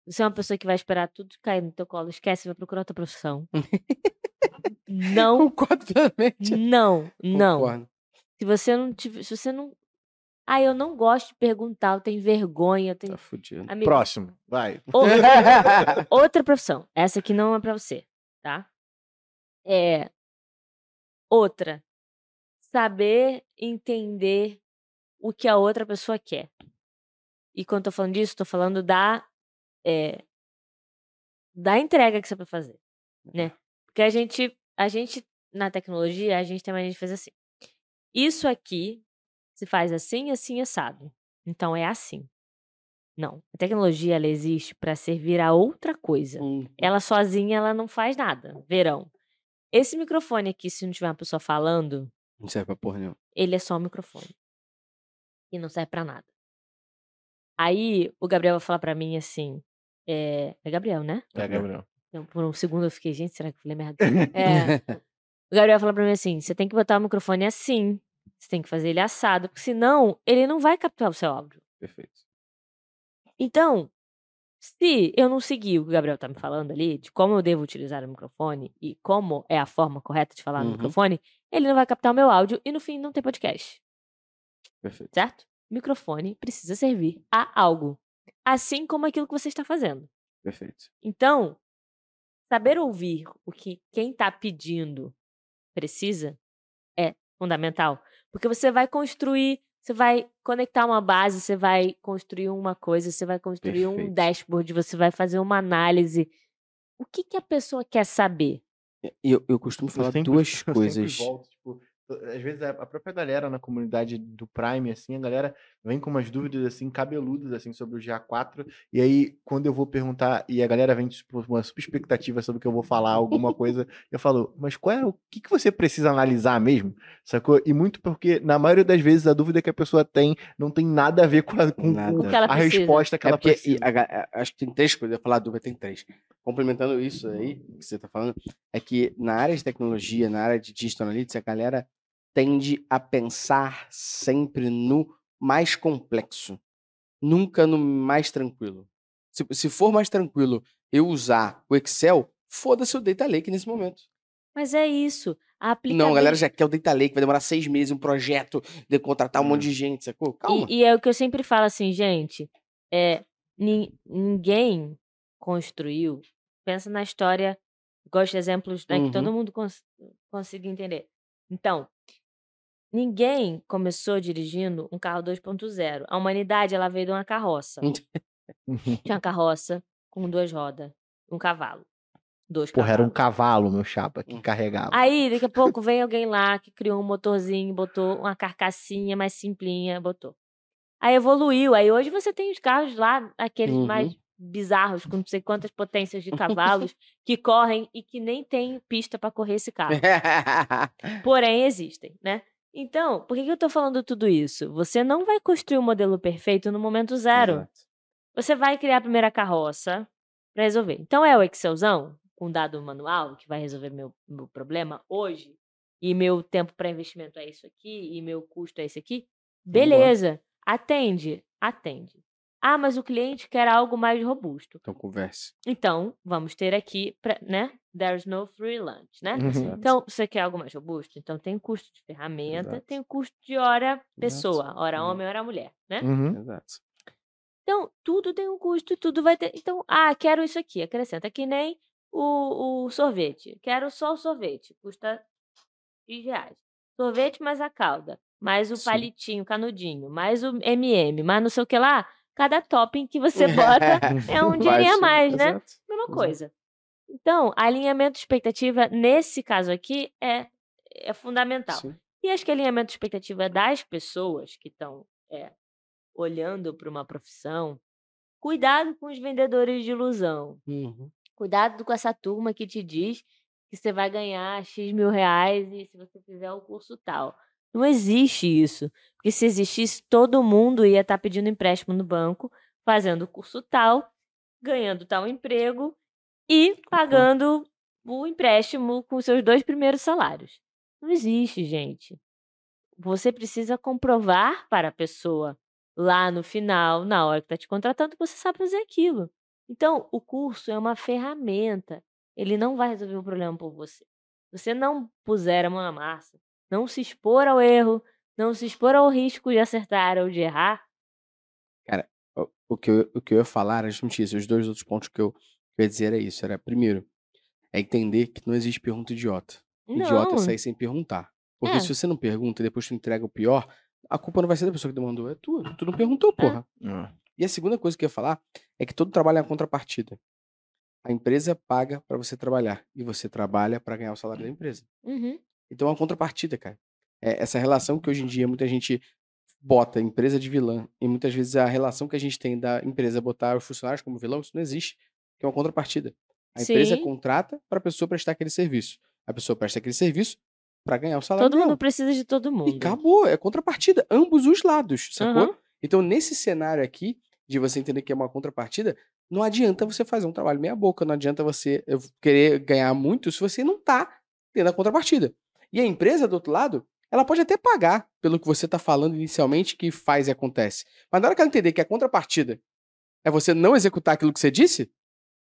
Você é uma pessoa que vai esperar tudo cair no teu colo, esquece, vai procurar outra profissão. [LAUGHS] Não, Concordo plenamente. não, não. Concordo. Se você não tiver, se você não. Ah, eu não gosto de perguntar, eu tenho vergonha, eu tenho. Tá fudido. Amigo, Próximo, vai. Outra, [LAUGHS] outra profissão. Essa aqui não é pra você, tá? É. Outra. Saber entender o que a outra pessoa quer. E quando eu tô falando disso, tô falando da. é, da entrega que você vai fazer, né? Porque a gente, a gente, na tecnologia, a gente tem uma gente faz assim. Isso aqui se faz assim, assim, assado. Então é assim. Não. A tecnologia ela existe para servir a outra coisa. Hum, Ela sozinha ela não faz nada. Verão. Esse microfone aqui, se não tiver uma pessoa falando, não serve pra porra nenhuma. ele é só um microfone. E não serve pra nada. Aí o Gabriel vai falar pra mim assim. É, é Gabriel, né? É, Gabriel. Então, por um segundo eu fiquei, gente, será que eu falei merda? É. [LAUGHS] O Gabriel fala pra mim assim: você tem que botar o microfone assim. Você tem que fazer ele assado, porque senão ele não vai captar o seu áudio. Perfeito. Então, se eu não seguir o que o Gabriel tá me falando ali, de como eu devo utilizar o microfone e como é a forma correta de falar no Uhum. microfone, ele não vai captar o meu áudio e no fim não tem podcast, Perfeito. certo? Microfone precisa servir a algo, assim como aquilo que você está fazendo. Perfeito. Então, saber ouvir o que quem está pedindo precisa é fundamental, porque você vai construir, você vai conectar uma base, você vai construir uma coisa, você vai construir um Perfeito. dashboard, você vai fazer uma análise. O que, que a pessoa quer saber? E eu, eu costumo Eu falar sempre- duas [LAUGHS] eu coisas. volto, tipo, às vezes a própria galera na comunidade do Prime, assim, a galera vem com umas dúvidas, assim, cabeludas, assim, sobre o GA4, e aí, quando eu vou perguntar, e a galera vem, tipo, uma super expectativa sobre o que eu vou falar, alguma [LAUGHS] coisa, eu falo, mas qual é, o que, que você precisa analisar mesmo, sacou? E muito porque, na maioria das vezes, a dúvida que a pessoa tem não tem nada a ver com a, com- Nada. com a resposta que É ela porque precisa. e a a- acho que tem três coisas. Eu falar dúvida, tem três. Complementando isso aí que você está falando, é que na área de tecnologia, na área de digital analytics, a galera tende a pensar sempre no mais complexo, nunca no mais tranquilo. Se, se for mais tranquilo eu usar o Excel, foda-se o Data Lake nesse momento. Mas é isso. A Não, a galera aplicabilidade- já quer o Data Lake, vai demorar seis meses, um projeto, de contratar um monte de gente, sacou? Calma. E, e é o que eu sempre falo assim, gente. É, nin- ninguém construiu. Pensa na história. Gosto de exemplos né, que todo mundo cons consiga entender. Então, ninguém começou dirigindo um carro 2.0. A humanidade ela veio de uma carroça. Tinha uma carroça com duas rodas, um cavalo. Dois Porra, era um cavalo, meu chapa, que Hum. carregava. Aí, daqui a pouco, vem alguém lá que criou um motorzinho, botou uma carcassinha mais simplinha, botou. Aí evoluiu. Aí hoje você tem os carros lá, aqueles Uhum. mais bizarros, com não sei quantas potências de cavalos, [LAUGHS] que correm e que nem tem pista para correr esse carro. [LAUGHS] Porém, existem, né? Então, por que, que eu tô falando tudo isso? Você não vai construir um modelo perfeito no momento zero. Exato. Você vai criar a primeira carroça para resolver. Então é o Excelzão com dado manual que vai resolver meu, meu problema hoje e meu tempo para investimento é isso aqui e meu custo é esse aqui. Beleza, atende, atende. Ah, mas o cliente quer algo mais robusto. Então converse. Então vamos ter aqui, pra, né? There's no free lunch, né? Uhum. Exato. Então, você quer algo mais robusto? Então tem o custo de ferramenta, Exato. tem o custo de hora pessoa, hora Uhum. homem, hora mulher, né? Uhum. Exato. Então, tudo tem um custo e tudo vai ter. Então, ah, quero isso aqui, acrescenta. Que nem o, o sorvete. Quero só o sorvete, custa X reais. Sorvete mais a calda, mais o Sim. palitinho, canudinho, mais o MM, mais não sei o que lá. Cada topping que você [LAUGHS] bota é um [LAUGHS] dinheirinho a mais, né? exato. Mesma Exato. coisa. Então, alinhamento de expectativa, nesse caso aqui, é, é fundamental. Sim. E acho que alinhamento de expectativa das pessoas que estão olhando para uma profissão, cuidado com os vendedores de ilusão. Uhum. Cuidado com essa turma que te diz que você vai ganhar X mil reais e se você fizer o curso tal. Não existe isso. Porque se existisse, todo mundo ia estar pedindo empréstimo no banco, fazendo o curso tal, ganhando tal emprego e pagando o empréstimo com seus dois primeiros salários. Não existe, gente. Você precisa comprovar para a pessoa lá no final, na hora que está te contratando, que você sabe fazer aquilo. Então, o curso é uma ferramenta. Ele não vai resolver o problema por você. Você não puser a mão na massa, não se expor ao erro, não se expor ao risco de acertar ou de errar, O- O que, eu, o que eu ia falar era justamente isso. Os dois outros pontos que eu, que eu ia dizer era isso. Era, primeiro, é entender que não existe pergunta idiota. Idiota não. é sair sem perguntar. Porque É. se você não pergunta e depois tu entrega o pior, a culpa não vai ser da pessoa que demandou, é tua. Tu não perguntou, porra. E a segunda coisa que eu ia falar é que todo trabalho é uma contrapartida. A empresa paga para você trabalhar e você trabalha para ganhar o salário da empresa. Uhum. Então é uma contrapartida, cara. É essa relação que hoje em dia muita gente bota empresa de vilã e muitas vezes a relação que a gente tem da empresa botar os funcionários como vilão, isso não existe, que é uma contrapartida. A empresa Sim. contrata para a pessoa prestar aquele serviço. A pessoa presta aquele serviço para ganhar o salário Todo mundo precisa de todo E mundo. acabou, é contrapartida, ambos os lados, sacou? Aham. Então, nesse cenário aqui, de você entender que é uma contrapartida, não adianta você fazer um trabalho meia boca, não adianta você eh, querer ganhar muito se você não tá tendo a contrapartida. E a empresa, do outro lado, ela pode até pagar pelo que você tá falando inicialmente que faz e acontece. Mas na hora que ela entender que a contrapartida é você não executar aquilo que você disse,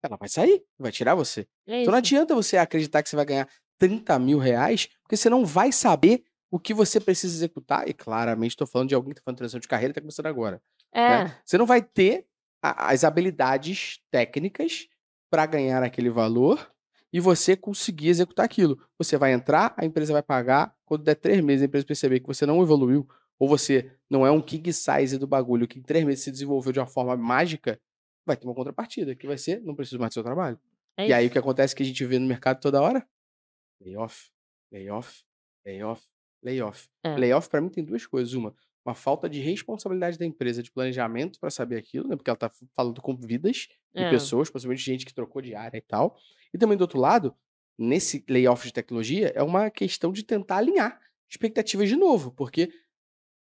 ela vai sair, vai tirar você. É Então não adianta você acreditar que você vai ganhar 30 mil reais, porque você não vai saber o que você precisa executar. E claramente estou falando de alguém que está fazendo transição de carreira e está começando agora. É. né? Você não vai ter a- as habilidades técnicas para ganhar aquele valor e você conseguir executar aquilo. Você vai entrar, a empresa vai pagar. Quando der três meses, a empresa perceber que você não evoluiu, ou você não é um king size do bagulho que em três meses se desenvolveu de uma forma mágica, vai ter uma contrapartida, que vai ser, não preciso mais do seu trabalho. é E aí o que acontece que a gente vê no mercado toda hora? Layoff, layoff, layoff, layoff. É. Layoff pra mim tem duas coisas. Uma, uma falta de responsabilidade da empresa de planejamento pra saber aquilo, né? Porque ela tá f- falando com vidas de É. pessoas, possivelmente gente que trocou de área e tal. E também do outro lado, nesse layoff de tecnologia, é uma questão de tentar alinhar expectativas de novo, porque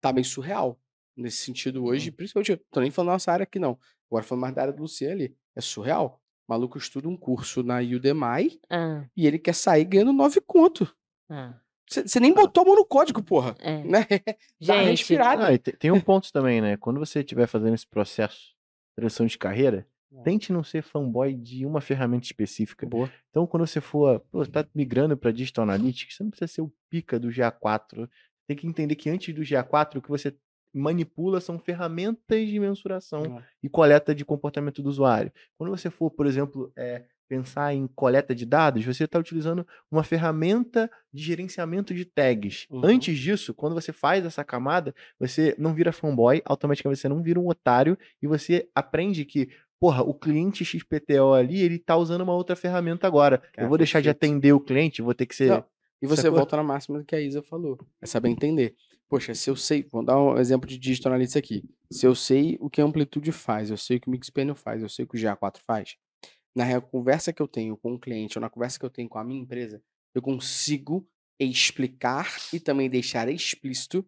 tá bem surreal nesse sentido hoje, Uhum. principalmente, eu tô nem falando da nossa área aqui não, agora falando mais da área do Luciano ali, é surreal. O maluco estuda um curso na Udemy Ah, e ele quer sair ganhando nove conto. ah, Você nem botou a mão no código, porra. é. Né? Uma [LAUGHS] Gente, respirada. Ah, e te- tem um ponto também, né? Quando você estiver fazendo esse processo de transição de carreira, É. tente não ser fanboy de uma ferramenta específica. Boa. Então, quando você for, pô, tá migrando para Digital Analytics, você não precisa ser o pica do GA4. Tem que entender que antes do GA4, o que você manipula são ferramentas de mensuração É. e coleta de comportamento do usuário. Quando você for, por exemplo, é, pensar em coleta de dados, você está utilizando uma ferramenta de gerenciamento de tags. Uhum. Antes disso, quando você faz essa camada, você não vira fanboy, automaticamente você não vira um otário e você aprende que, porra, o cliente XPTO ali, ele tá usando uma outra ferramenta agora. Cara, eu vou deixar de atender o cliente, vou ter que ser. Não, E você Sacou? volta na máxima que a Isa falou. É saber entender. Poxa, se eu sei, vamos dar um exemplo de digital analytics aqui. Se eu sei o que a amplitude faz, eu sei o que o Mixpanel faz, eu sei o que o GA4 faz. Na conversa que eu tenho com o cliente ou na conversa que eu tenho com a minha empresa, eu consigo explicar e também deixar explícito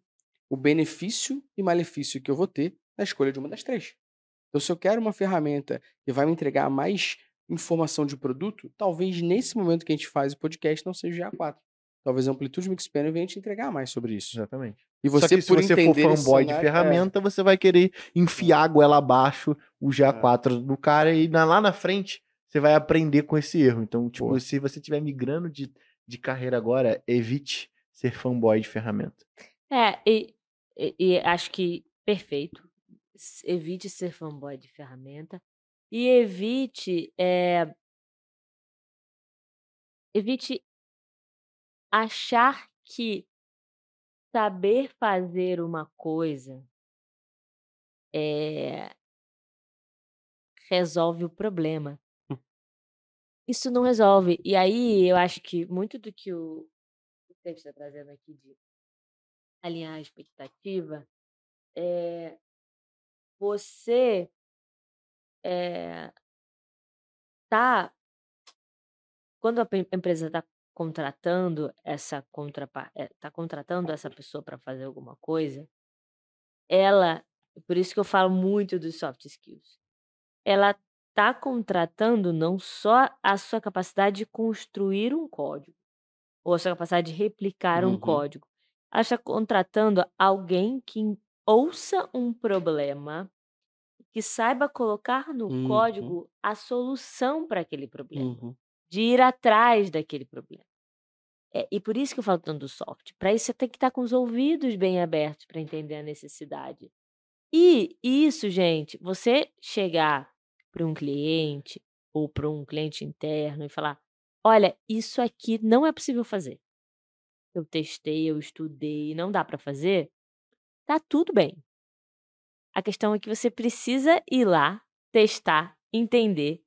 o benefício e malefício que eu vou ter na escolha de uma das três. Então, se eu quero uma ferramenta que vai me entregar mais informação de produto, talvez nesse momento que a gente faz o podcast não seja o GA4. Talvez a Amplitude Mixpanel venha te entregar mais sobre isso. Exatamente. E Só você, que se por você for fanboy de cenário- é. ferramenta, você vai querer enfiar a goela abaixo o GA4 do cara e lá na frente você vai aprender com esse erro. Então, tipo, Boa. se você estiver migrando de, de carreira agora, evite ser fanboy de ferramenta. É, e, e- e acho que perfeito. Evite ser fanboy de ferramenta e evite é, evite achar que saber fazer uma coisa é, resolve o problema. Isso não resolve. E aí eu acho que muito do que o o Steve está trazendo aqui de alinhar a expectativa é você é, tá quando a empresa está contratando essa contrapar está contratando essa pessoa para fazer alguma coisa ela por isso que eu falo muito dos soft skills ela está contratando não só a sua capacidade de construir um código ou a sua capacidade de replicar um Uhum. código ela está contratando alguém que ouça um problema que saiba colocar no Uhum. código a solução para aquele problema Uhum. de ir atrás daquele problema. É, e por isso que eu falo tanto do soft. Para isso, você tem que estar com os ouvidos bem abertos para entender a necessidade. E isso, gente, você chegar para um cliente ou para um cliente interno e falar: olha, isso aqui não é possível fazer. Eu testei, eu estudei, não dá para fazer. Tá tudo bem. A questão é que você precisa ir lá, testar, entender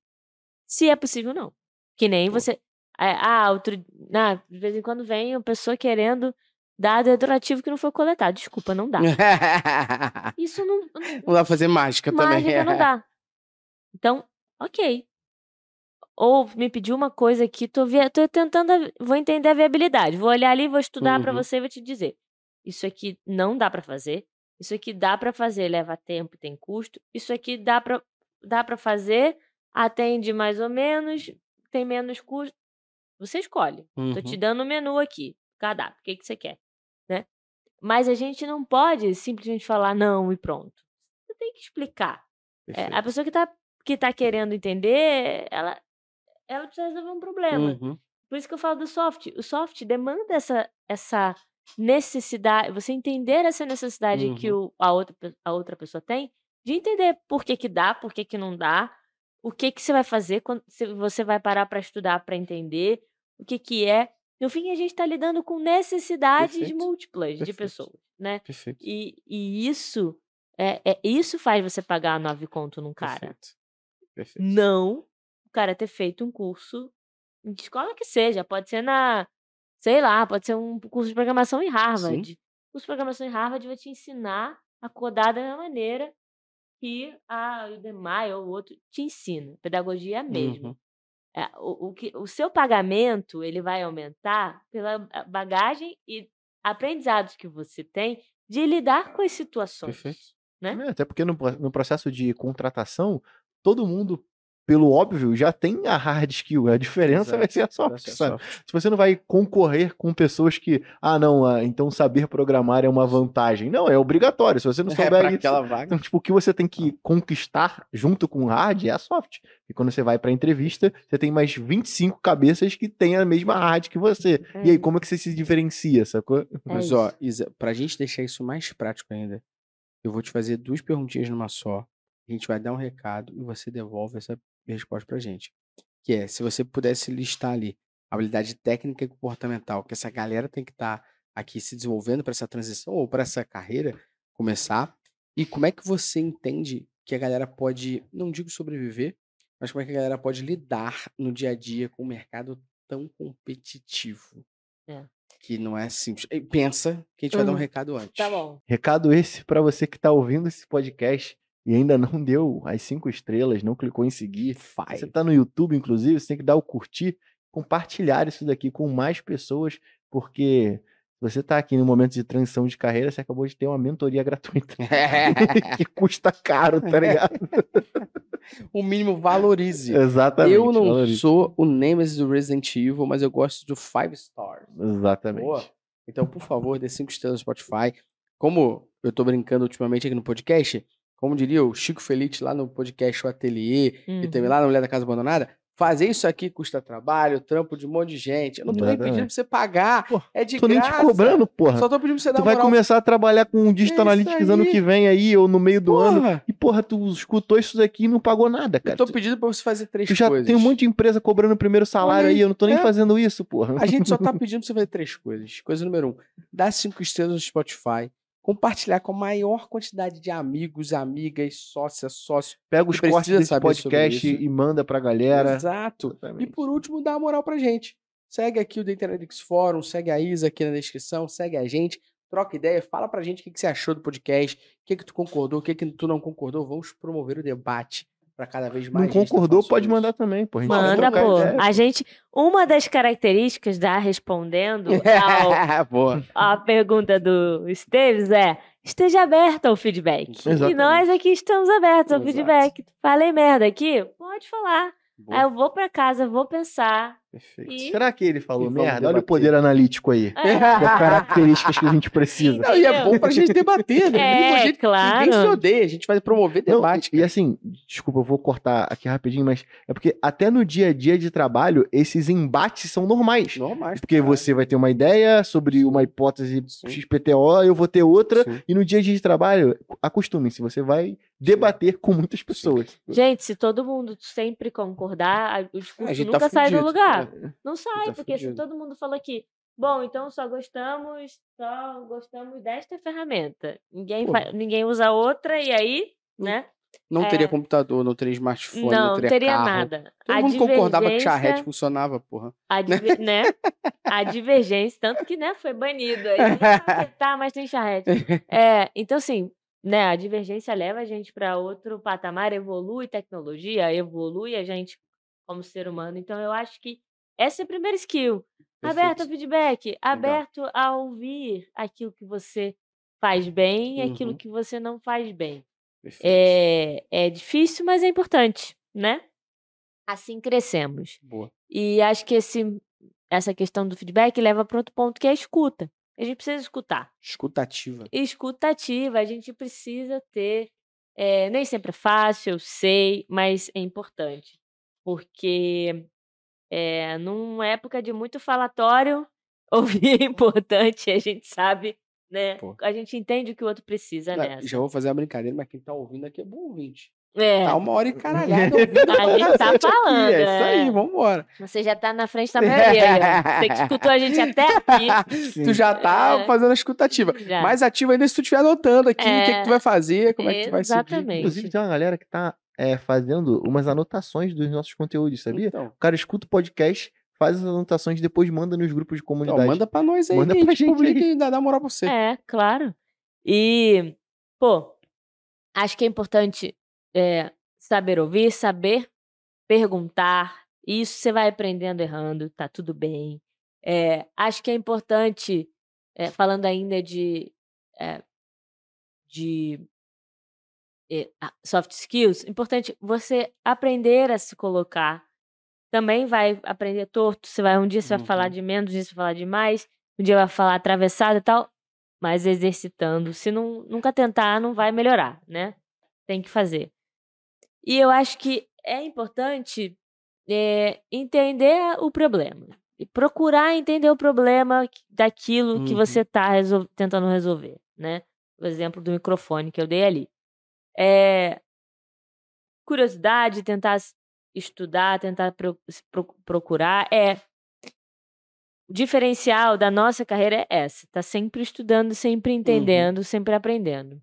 se é possível ou não. Que nem você. é, Ah, outro. Ah, de vez em quando vem uma pessoa querendo dado retroativo que não foi coletado. Desculpa, não dá. [LAUGHS] Isso não, não dá fazer mágica, mágica também. não dá. Então, ok. Ou me pediu uma coisa aqui, tô, tô tentando, vou entender a viabilidade. Vou olhar ali, vou estudar Uhum. você e vou te dizer. Isso aqui não dá pra fazer. Isso aqui dá pra fazer, leva tempo, e tem custo. Isso aqui dá pra dá para fazer, atende mais ou menos, tem menos custo. Você escolhe. Tô te Uhum. dando o menu aqui, cardápio, o que, que você quer, né? Mas a gente não pode simplesmente falar não e pronto. Você tem que explicar. É, a pessoa que tá, que tá querendo entender, ela, ela precisa resolver um problema. Uhum. Por isso que eu falo do soft. O soft demanda essa, essa necessidade, você entender essa necessidade que Uhum. o, a, outra, a outra pessoa tem, de entender por que, que dá, por que, que não dá, o que, que você vai fazer quando se você vai parar para estudar para entender o que, que é. No fim, a gente está lidando com necessidades Perfeito. múltiplas de Perfeito. pessoas, né? Perfeito. E, e isso é, é- isso faz você pagar nove conto num cara. Perfeito. Perfeito. Não o cara ter feito um curso em que escola que seja. Pode ser na, sei lá, pode ser um curso de programação em Harvard. O curso de programação em Harvard vai te ensinar a codar da mesma maneira que a Udemy ou outro te ensina. Pedagogia é a mesma. Uhum. É, o, o, que, o seu pagamento ele vai aumentar pela bagagem e aprendizados que você tem de lidar com as situações. Perfeito. né? É, até porque no, no processo de contratação, todo mundo, pelo óbvio, já tem a hard skill. A diferença vai ser a soft, ser sabe? soft. Se você não vai concorrer com pessoas que, ah, não, ah, então saber programar é uma vantagem. Não, é obrigatório. Se você não É, souber pra isso. aquela vaga. Então, tipo, o que você tem que conquistar junto com o hard é a soft. E quando você vai pra entrevista, você tem mais 25 cabeças que têm a mesma hard que você. E aí, É. como é que você se diferencia, sacou? Mas, É ó, isso. Isa, pra gente deixar isso mais prático ainda, eu vou te fazer duas perguntinhas numa só. A gente vai dar um recado e você devolve essa resposta pra gente. Que é, se você pudesse listar ali a habilidade técnica e comportamental que essa galera tem que estar aqui se desenvolvendo para essa transição ou para essa carreira começar, e como é que você entende que a galera pode, não digo sobreviver, mas como é que a galera pode lidar no dia a dia com um mercado tão competitivo? É. Que não é simples. E pensa que a gente vai dar um Uhum. recado antes. Tá bom. Recado esse pra você que tá ouvindo esse podcast e ainda não [LAUGHS] deu as cinco estrelas, não clicou em seguir. Faz. Você tá no YouTube, inclusive, você tem que dar o curtir, compartilhar isso daqui com mais pessoas, porque você tá aqui no momento de transição de carreira, você acabou de ter uma mentoria [LAUGHS] gratuita. [LAUGHS] que custa caro, tá ligado? o mínimo valorize. Exatamente. eu não valoriza. sou o Nemesis do Resident Evil, mas eu gosto do Five Stars. Exatamente. Boa. Então, por favor, dê cinco estrelas no Spotify. Como eu tô brincando ultimamente aqui no podcast, como diria o Chico Felite lá no podcast O Ateliê e Uhum. também lá na Mulher da Casa Abandonada, fazer isso aqui custa trabalho, trampo de um monte de gente. Eu não tô nem pedindo pra você pagar. Pô, é de Tô nem te graça. cobrando, porra. Só tô pedindo pra você dar Tu vai moral. começar a trabalhar com um Digital É Analytics ano que vem aí, ou no meio do ano. Porra, E, porra, tu escutou isso daqui e não pagou nada, cara. eu tô pedindo pra você fazer três Tu já coisas. tem um monte de empresa cobrando o primeiro salário aí, aí, eu não tô nem é. fazendo isso, porra. A gente só tá [LAUGHS] pedindo pra você fazer três coisas. Coisa número um, dar cinco estrelas no Spotify, compartilhar com a maior quantidade de amigos, amigas, sócias, sócios. Pega os cortes desse podcast e manda pra galera. Exato. E Exatamente. por último, dá uma moral pra gente. Segue aqui o The Fórum, segue a Isa aqui na descrição, segue a gente, troca ideia, fala pra gente o que, que você achou do podcast, o que, que tu concordou, o que, que tu não concordou. Vamos promover o debate pra cada vez mais. Não gente tá concordou, pode sobre mandar isso. também, pô. A gente vai Manda, pô. ideia. A gente. Uma das características da respondendo [LAUGHS] ao, Boa. à pergunta do Esteves é esteja aberto ao feedback. E Exatamente. nós aqui estamos abertos ao Exato. feedback. Falei merda aqui? Pode falar. Boa. Aí eu vou pra casa, vou pensar. Perfeito. E. Será que ele falou merda? Olha o debater. poder analítico aí. É, características que a gente precisa. Não, e é bom pra gente debater, né? É, Ninguém- Ninguém claro. se odeia, a gente vai promover Não, debate. e assim, desculpa, eu vou cortar aqui rapidinho, mas é porque até no dia a dia de trabalho, esses embates são normais. Normais. Porque você vai ter uma ideia sobre uma hipótese Sim. XPTO, eu vou ter outra, Sim. e no dia a dia de trabalho, acostumem-se, você vai debater com muitas pessoas. Gente, se todo mundo sempre concordar, o discurso A gente nunca tá sai do fudido. Lugar. É. Não sai, tá porque se todo mundo falou aqui, bom, então só gostamos, só gostamos desta ferramenta. Ninguém, fa- ninguém usa outra, e aí, né? Não É. teria computador, não teria smartphone, não, não, teria teria carro. nada. Todo A mundo concordava que divergência- charrete funcionava, porra. A, diver- né? a divergência, tanto que né, foi banido. Aí, ah, [LAUGHS] tá, mas tem charrete. É, então, assim, né, a divergência leva a gente para outro patamar, evolui tecnologia, evolui a gente como ser humano. Então, eu acho que essa é a primeira skill. Aberto ao Perfeito. feedback, aberto a ouvir aquilo que você faz bem e aquilo Uhum. que você não faz bem. Perfeito. É, é difícil, mas é importante, né? Assim crescemos. Boa. E acho que esse, essa questão do feedback leva para outro ponto que é a escuta. A gente precisa escutar. Escutativa. Escutativa, a gente precisa ter. é, nem sempre é fácil, eu sei, mas é importante. Porque é, numa época de muito falatório, [LAUGHS] ouvir é importante, a gente sabe, né? Pô. A gente entende o que o outro precisa Não, nessa. já vou fazer uma brincadeira, mas quem tá ouvindo aqui é bom ouvinte. É, Tá uma hora [LAUGHS] e caralhada ouvindo. A gente [LAUGHS] tá aqui, falando, É isso aí, é. vambora. você já tá na frente da maioria. Você que escutou a gente até aqui. Tu já tá É. fazendo a escutativa. Já. Mais ativo ainda se tu estiver anotando aqui o que, que É. tu vai fazer, como é que tu vai seguir. Exatamente. Inclusive, tem uma galera que tá é, fazendo umas anotações dos nossos conteúdos, sabia? Então, O cara escuta o podcast, faz as anotações e depois manda nos grupos de então, comunidade. manda pra nós aí, Manda pra gente publica aí. e dá, dá moral pra você. É, claro. E, pô, acho que é importante é, saber ouvir, saber perguntar. Isso você vai aprendendo errando, tá tudo bem. É, acho que é importante, é, falando ainda de, é, de soft skills, importante você aprender a se colocar. Também vai aprender torto. Você vai um dia você vai falar Uhum. de menos, um dia você vai falar de mais, um dia vai falar atravessado e tal, mas exercitando. Se não, nunca tentar, não vai melhorar, né? Tem que fazer. E eu acho que é importante é, entender o problema. E procurar entender o problema que- daquilo que Uhum. você está tentando resolver, né? O exemplo do microfone que eu dei ali. É, curiosidade, tentar estudar, tentar pro- pro- procurar. É, o diferencial da nossa carreira é essa. Tá sempre estudando, sempre entendendo, sempre aprendendo.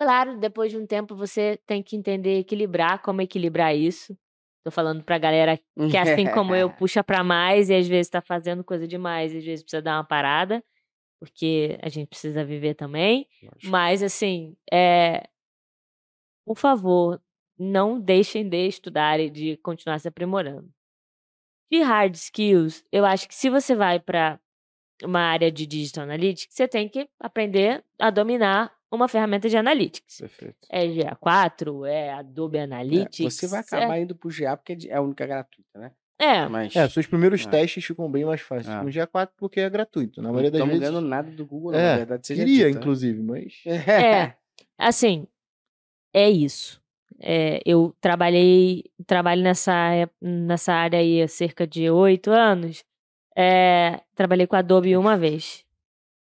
Claro, depois de um tempo você tem que entender equilibrar, como equilibrar isso. Tô falando pra galera que assim como eu [LAUGHS] puxa pra mais e às vezes tá fazendo coisa demais e às vezes precisa dar uma parada, porque a gente precisa viver também. Mas assim, é por favor, não deixem de estudar e de continuar se aprimorando. De hard skills, eu acho que se você vai para uma área de digital analytics, você tem que aprender a dominar uma ferramenta de analytics. Perfeito. É GA4, é Adobe É, Analytics. você vai acabar indo pro GA porque é é a única gratuita, né? É, é, Mas É, seus primeiros É. testes ficam bem mais fáceis. É. No G4 porque é gratuito. Na não maioria das estamos vezes. ganhando nada do Google, não, É, na verdade seja Queria, né? inclusive, mas. É, [LAUGHS] assim, é isso. É, eu trabalhei, trabalho nessa, ép- nessa área aí há cerca de oito anos. É, trabalhei com Adobe uma vez.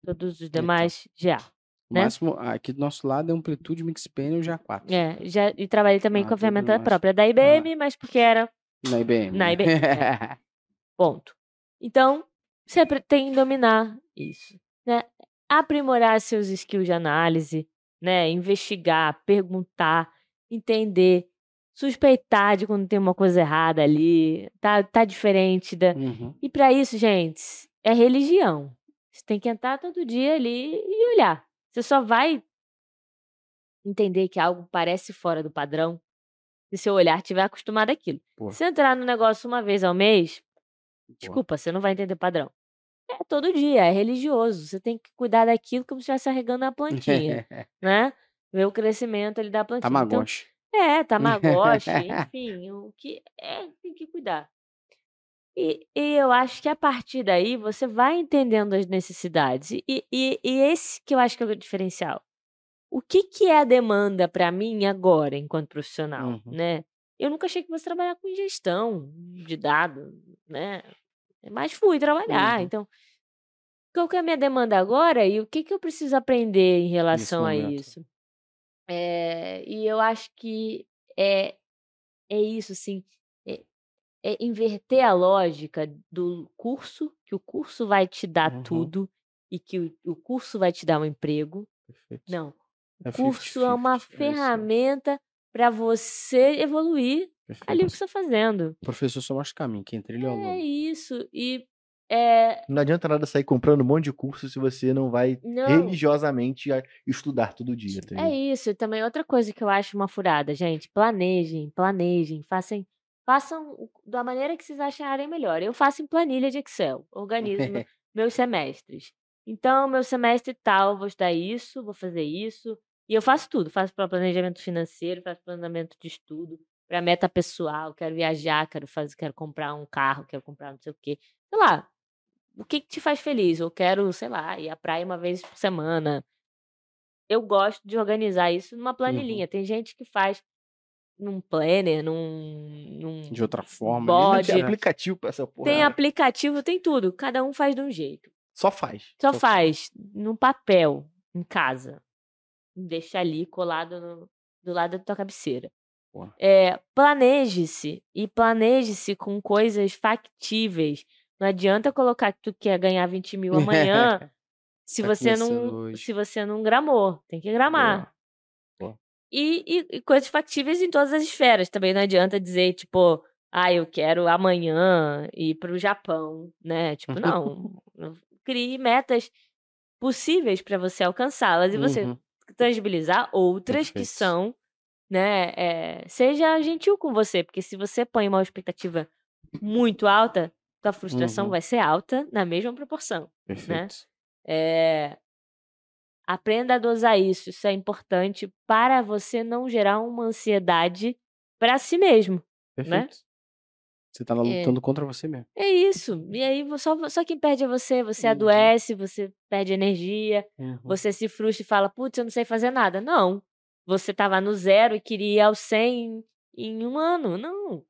Todos os demais já. O né? máximo, aqui do nosso lado é Amplitude Mixpanel GA4. É, já e trabalhei também Ah, com a ferramenta própria da IBM, mas porque era Na IBM. Na né? IBM, é. [LAUGHS] ponto. Então, você tem que dominar isso, né? Aprimorar seus skills de análise, né? Investigar, perguntar, entender, suspeitar de quando tem uma coisa errada ali, tá, tá diferente da. Uhum. E para isso, gente, é religião. Você tem que entrar todo dia ali e olhar. Você só vai entender que algo parece fora do padrão se seu olhar estiver acostumado àquilo. Pô. Se entrar no negócio uma vez ao mês, Pô. desculpa, você não vai entender padrão. É todo dia, é religioso. Você tem que cuidar daquilo como se estivesse arregando a plantinha, [LAUGHS] né? Ver o crescimento ali da plantinha. Então, Tamagotchi. é, Tamagotchi, [LAUGHS] enfim, o que é, tem que cuidar. E, e eu acho que a partir daí você vai entendendo as necessidades. E, e, e esse que eu acho que é o diferencial. O que, que é a demanda para mim agora, enquanto profissional, Uhum. né? Eu nunca achei que fosse trabalhar com gestão de dados, né? Mas fui trabalhar. Uhum. Então, qual que é a minha demanda agora e o que, que eu preciso aprender em relação a isso? É, e eu acho que é, é isso, assim, é, é inverter a lógica do curso, que o curso vai te dar Uhum. tudo e que o, o curso vai te dar um emprego. Perfeito. Não, É curso é uma 50-50, isso. ferramenta para você evoluir ali o que você está fazendo. O professor só mostra o caminho, quem trilha é o É aluno. isso. E é, Não adianta nada sair comprando um monte de curso se você não vai não, religiosamente estudar todo dia. tá é isso. E também outra coisa que eu acho uma furada, gente, planejem, planejem, façam, façam da maneira que vocês acharem melhor. Eu faço em planilha de Excel, organizo me- [LAUGHS] meus semestres. Então, meu semestre tal, vou estudar isso, vou fazer isso. E eu faço tudo. Faço para planejamento financeiro, faço planejamento de estudo, para meta pessoal, quero viajar, quero fazer, quero comprar um carro, quero comprar não sei o quê. Sei lá, o que, que te faz feliz? Eu quero, sei lá, ir à praia uma vez por semana. Eu gosto de organizar isso numa planilhinha. Tem gente que faz num planner, num. num De outra forma. Ali, Tem né? aplicativo pra essa porra. tem aplicativo, tem tudo. Cada um faz de um jeito. Só faz. Só faz no papel, em casa. Deixa ali colado no- do lado da tua cabeceira. É, planeje-se e planeje-se com coisas factíveis. Não adianta colocar que tu quer ganhar 20 mil amanhã [LAUGHS] se Tá você não hoje. se você não gramou. Tem que gramar. Boa. Boa. E, e- e coisas factíveis em todas as esferas. Também não adianta dizer, tipo, ah, eu quero amanhã ir para o Japão, né? Tipo, [LAUGHS] não. Crie metas possíveis para você alcançá-las e você Uhum. tangibilizar outras que Perfeito. são, né? é, seja gentil com você, porque se você põe uma expectativa muito alta, tua frustração Uhum. vai ser alta na mesma proporção. Perfeito. É, aprenda a dosar isso, isso é importante para você não gerar uma ansiedade para si mesmo. Perfeito. Você tá lá É. lutando contra você mesmo. É isso. E aí só, só quem perde é você. Você Entendi. adoece, você perde energia, Uhum. você se frustra e fala, putz, eu não sei fazer nada. Não. Você estava no zero e queria ir ao 100 em um ano. Não.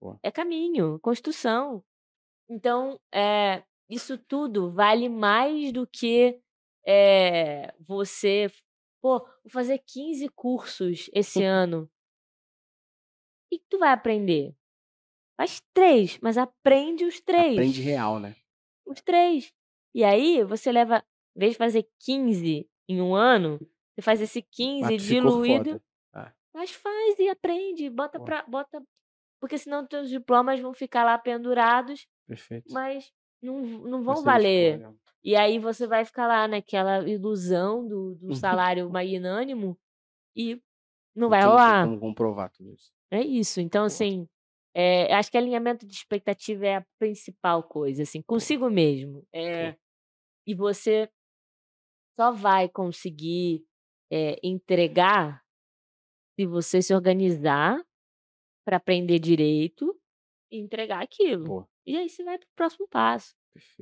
Boa. É caminho, construção. Então, é, isso tudo vale mais do que é, você. Pô, vou fazer 15 cursos esse [LAUGHS] ano. Que tu vai aprender? Faz três, mas aprende os três. Aprende real, né? Os três. E aí, você leva, em vez de fazer 15 em um ano, você faz esse 15 Mas diluído, foda. mas faz e aprende, bota Boa. pra, bota, porque senão teus diplomas vão ficar lá pendurados, Perfeito. mas não, não vão ser valer. escolha. E aí você vai ficar lá naquela ilusão do, do [LAUGHS] Uhum. salário magnânimo e não vai rolar. Como comprovar tudo isso. É isso. Então, assim, é, acho que alinhamento de expectativa é a principal coisa, assim, consigo mesmo. É, e você só vai conseguir é, entregar se você se organizar para aprender direito e entregar aquilo. Boa. E aí você vai pro próximo passo.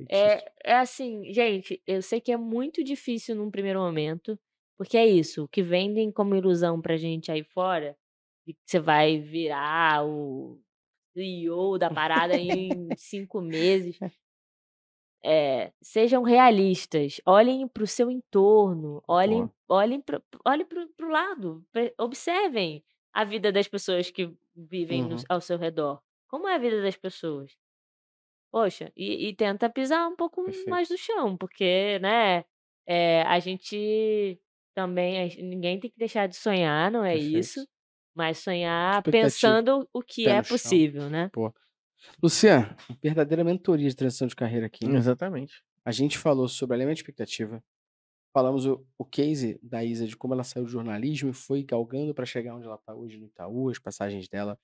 É, é assim, gente, eu sei que é muito difícil num primeiro momento, porque é isso, o que vendem como ilusão pra gente aí fora, de que você vai virar o CEO da parada em [LAUGHS] cinco meses. É, sejam realistas, olhem para o seu entorno, olhem, olhem para olhem pro lado, observem a vida das pessoas que vivem no- Uhum. ao seu redor. Como é a vida das pessoas? Poxa, e, e tenta pisar um pouco Perfeito. mais no chão, porque, né, é, a gente também, ninguém tem que deixar de sonhar, não é Perfeito. isso, mas sonhar pensando o que Pé é no chão. possível, né? Luciano, verdadeira mentoria de transição de carreira aqui. né? Exatamente. A gente falou sobre alinhamento de expectativa. Falamos o, o case da Isa, de como ela saiu do jornalismo e foi galgando para chegar onde ela está hoje no Itaú, as passagens dela.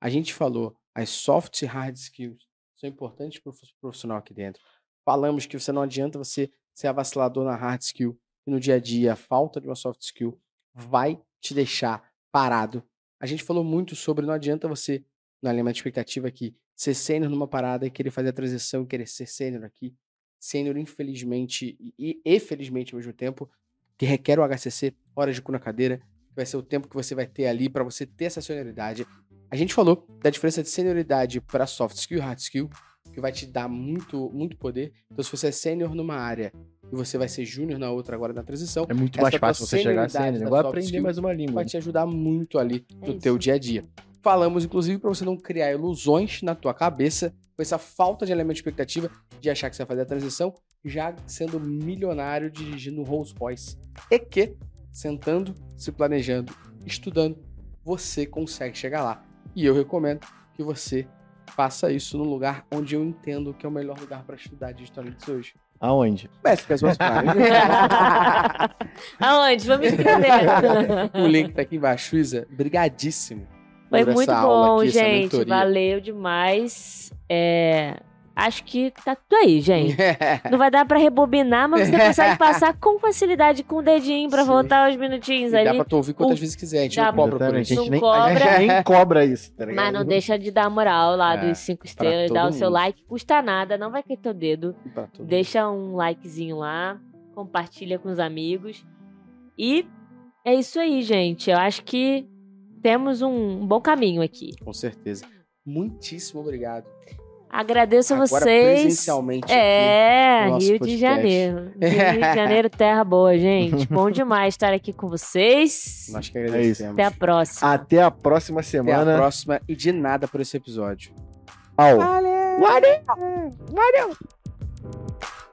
A gente falou as soft e hard skills são importantes para o profissional aqui dentro. Falamos que você não adianta você ser avacilador na hard skill e no dia a dia a falta de uma soft skill vai te deixar parado. A gente falou muito sobre não adianta você, no alinhamento de expectativa aqui, ser sênior numa parada e querer fazer a transição e querer ser sênior aqui. Sênior, infelizmente, e, e felizmente ao mesmo tempo, que requer o HCC, horas de cu na cadeira, que vai ser o tempo que você vai ter ali para você ter essa senioridade. A gente falou da diferença de senioridade para soft skill e hard skill, que vai te dar muito, muito poder. Então, se você é sênior numa área e você vai ser júnior na outra agora na transição, É muito mais fácil você chegar da Vou soft aprender mais uma língua. vai te ajudar muito ali É no teu isso. dia a dia. Falamos, inclusive, para você não criar ilusões na tua cabeça com essa falta de elemento de expectativa de achar que você vai fazer a transição já sendo milionário dirigindo Rolls Royce. E que sentando, se planejando, estudando, você consegue chegar lá. E eu recomendo que você faça isso no lugar onde eu entendo que é o melhor lugar para estudar digitalmente hoje. Aonde? Prime. [LAUGHS] Aonde? Vamos escrever. o link tá aqui embaixo. Isa, brigadíssimo. Foi muito bom, aqui, gente. Valeu demais. É, Acho que tá tudo aí, gente. [LAUGHS] Não vai dar pra rebobinar, mas você consegue [LAUGHS] passar com facilidade com o dedinho pra Sim. voltar os minutinhos E dá ali. pra tu ouvir quantas O- vezes quiser, a gente dá não cobra por isso. A gente, Não nem, a gente cobra. nem [LAUGHS] cobra isso, tá ligado? Mas não deixa de dar moral lá É, dos cinco estrelas, dá o seu mundo. like, custa nada, não vai cair teu dedo. Deixa um likezinho lá, compartilha com os amigos. E é isso aí, gente. Eu acho que temos um bom caminho aqui. Com certeza. Muitíssimo obrigado. Agradeço a Agora vocês. presencialmente. É, no Rio de podcast. Janeiro. [LAUGHS] Rio de Janeiro, terra boa, gente. [LAUGHS] Bom demais estar aqui com vocês. Nós que É agradecemos. Até a próxima. Até a próxima Até semana. a próxima e de nada por esse episódio. Au. Valeu! Valeu! Valeu!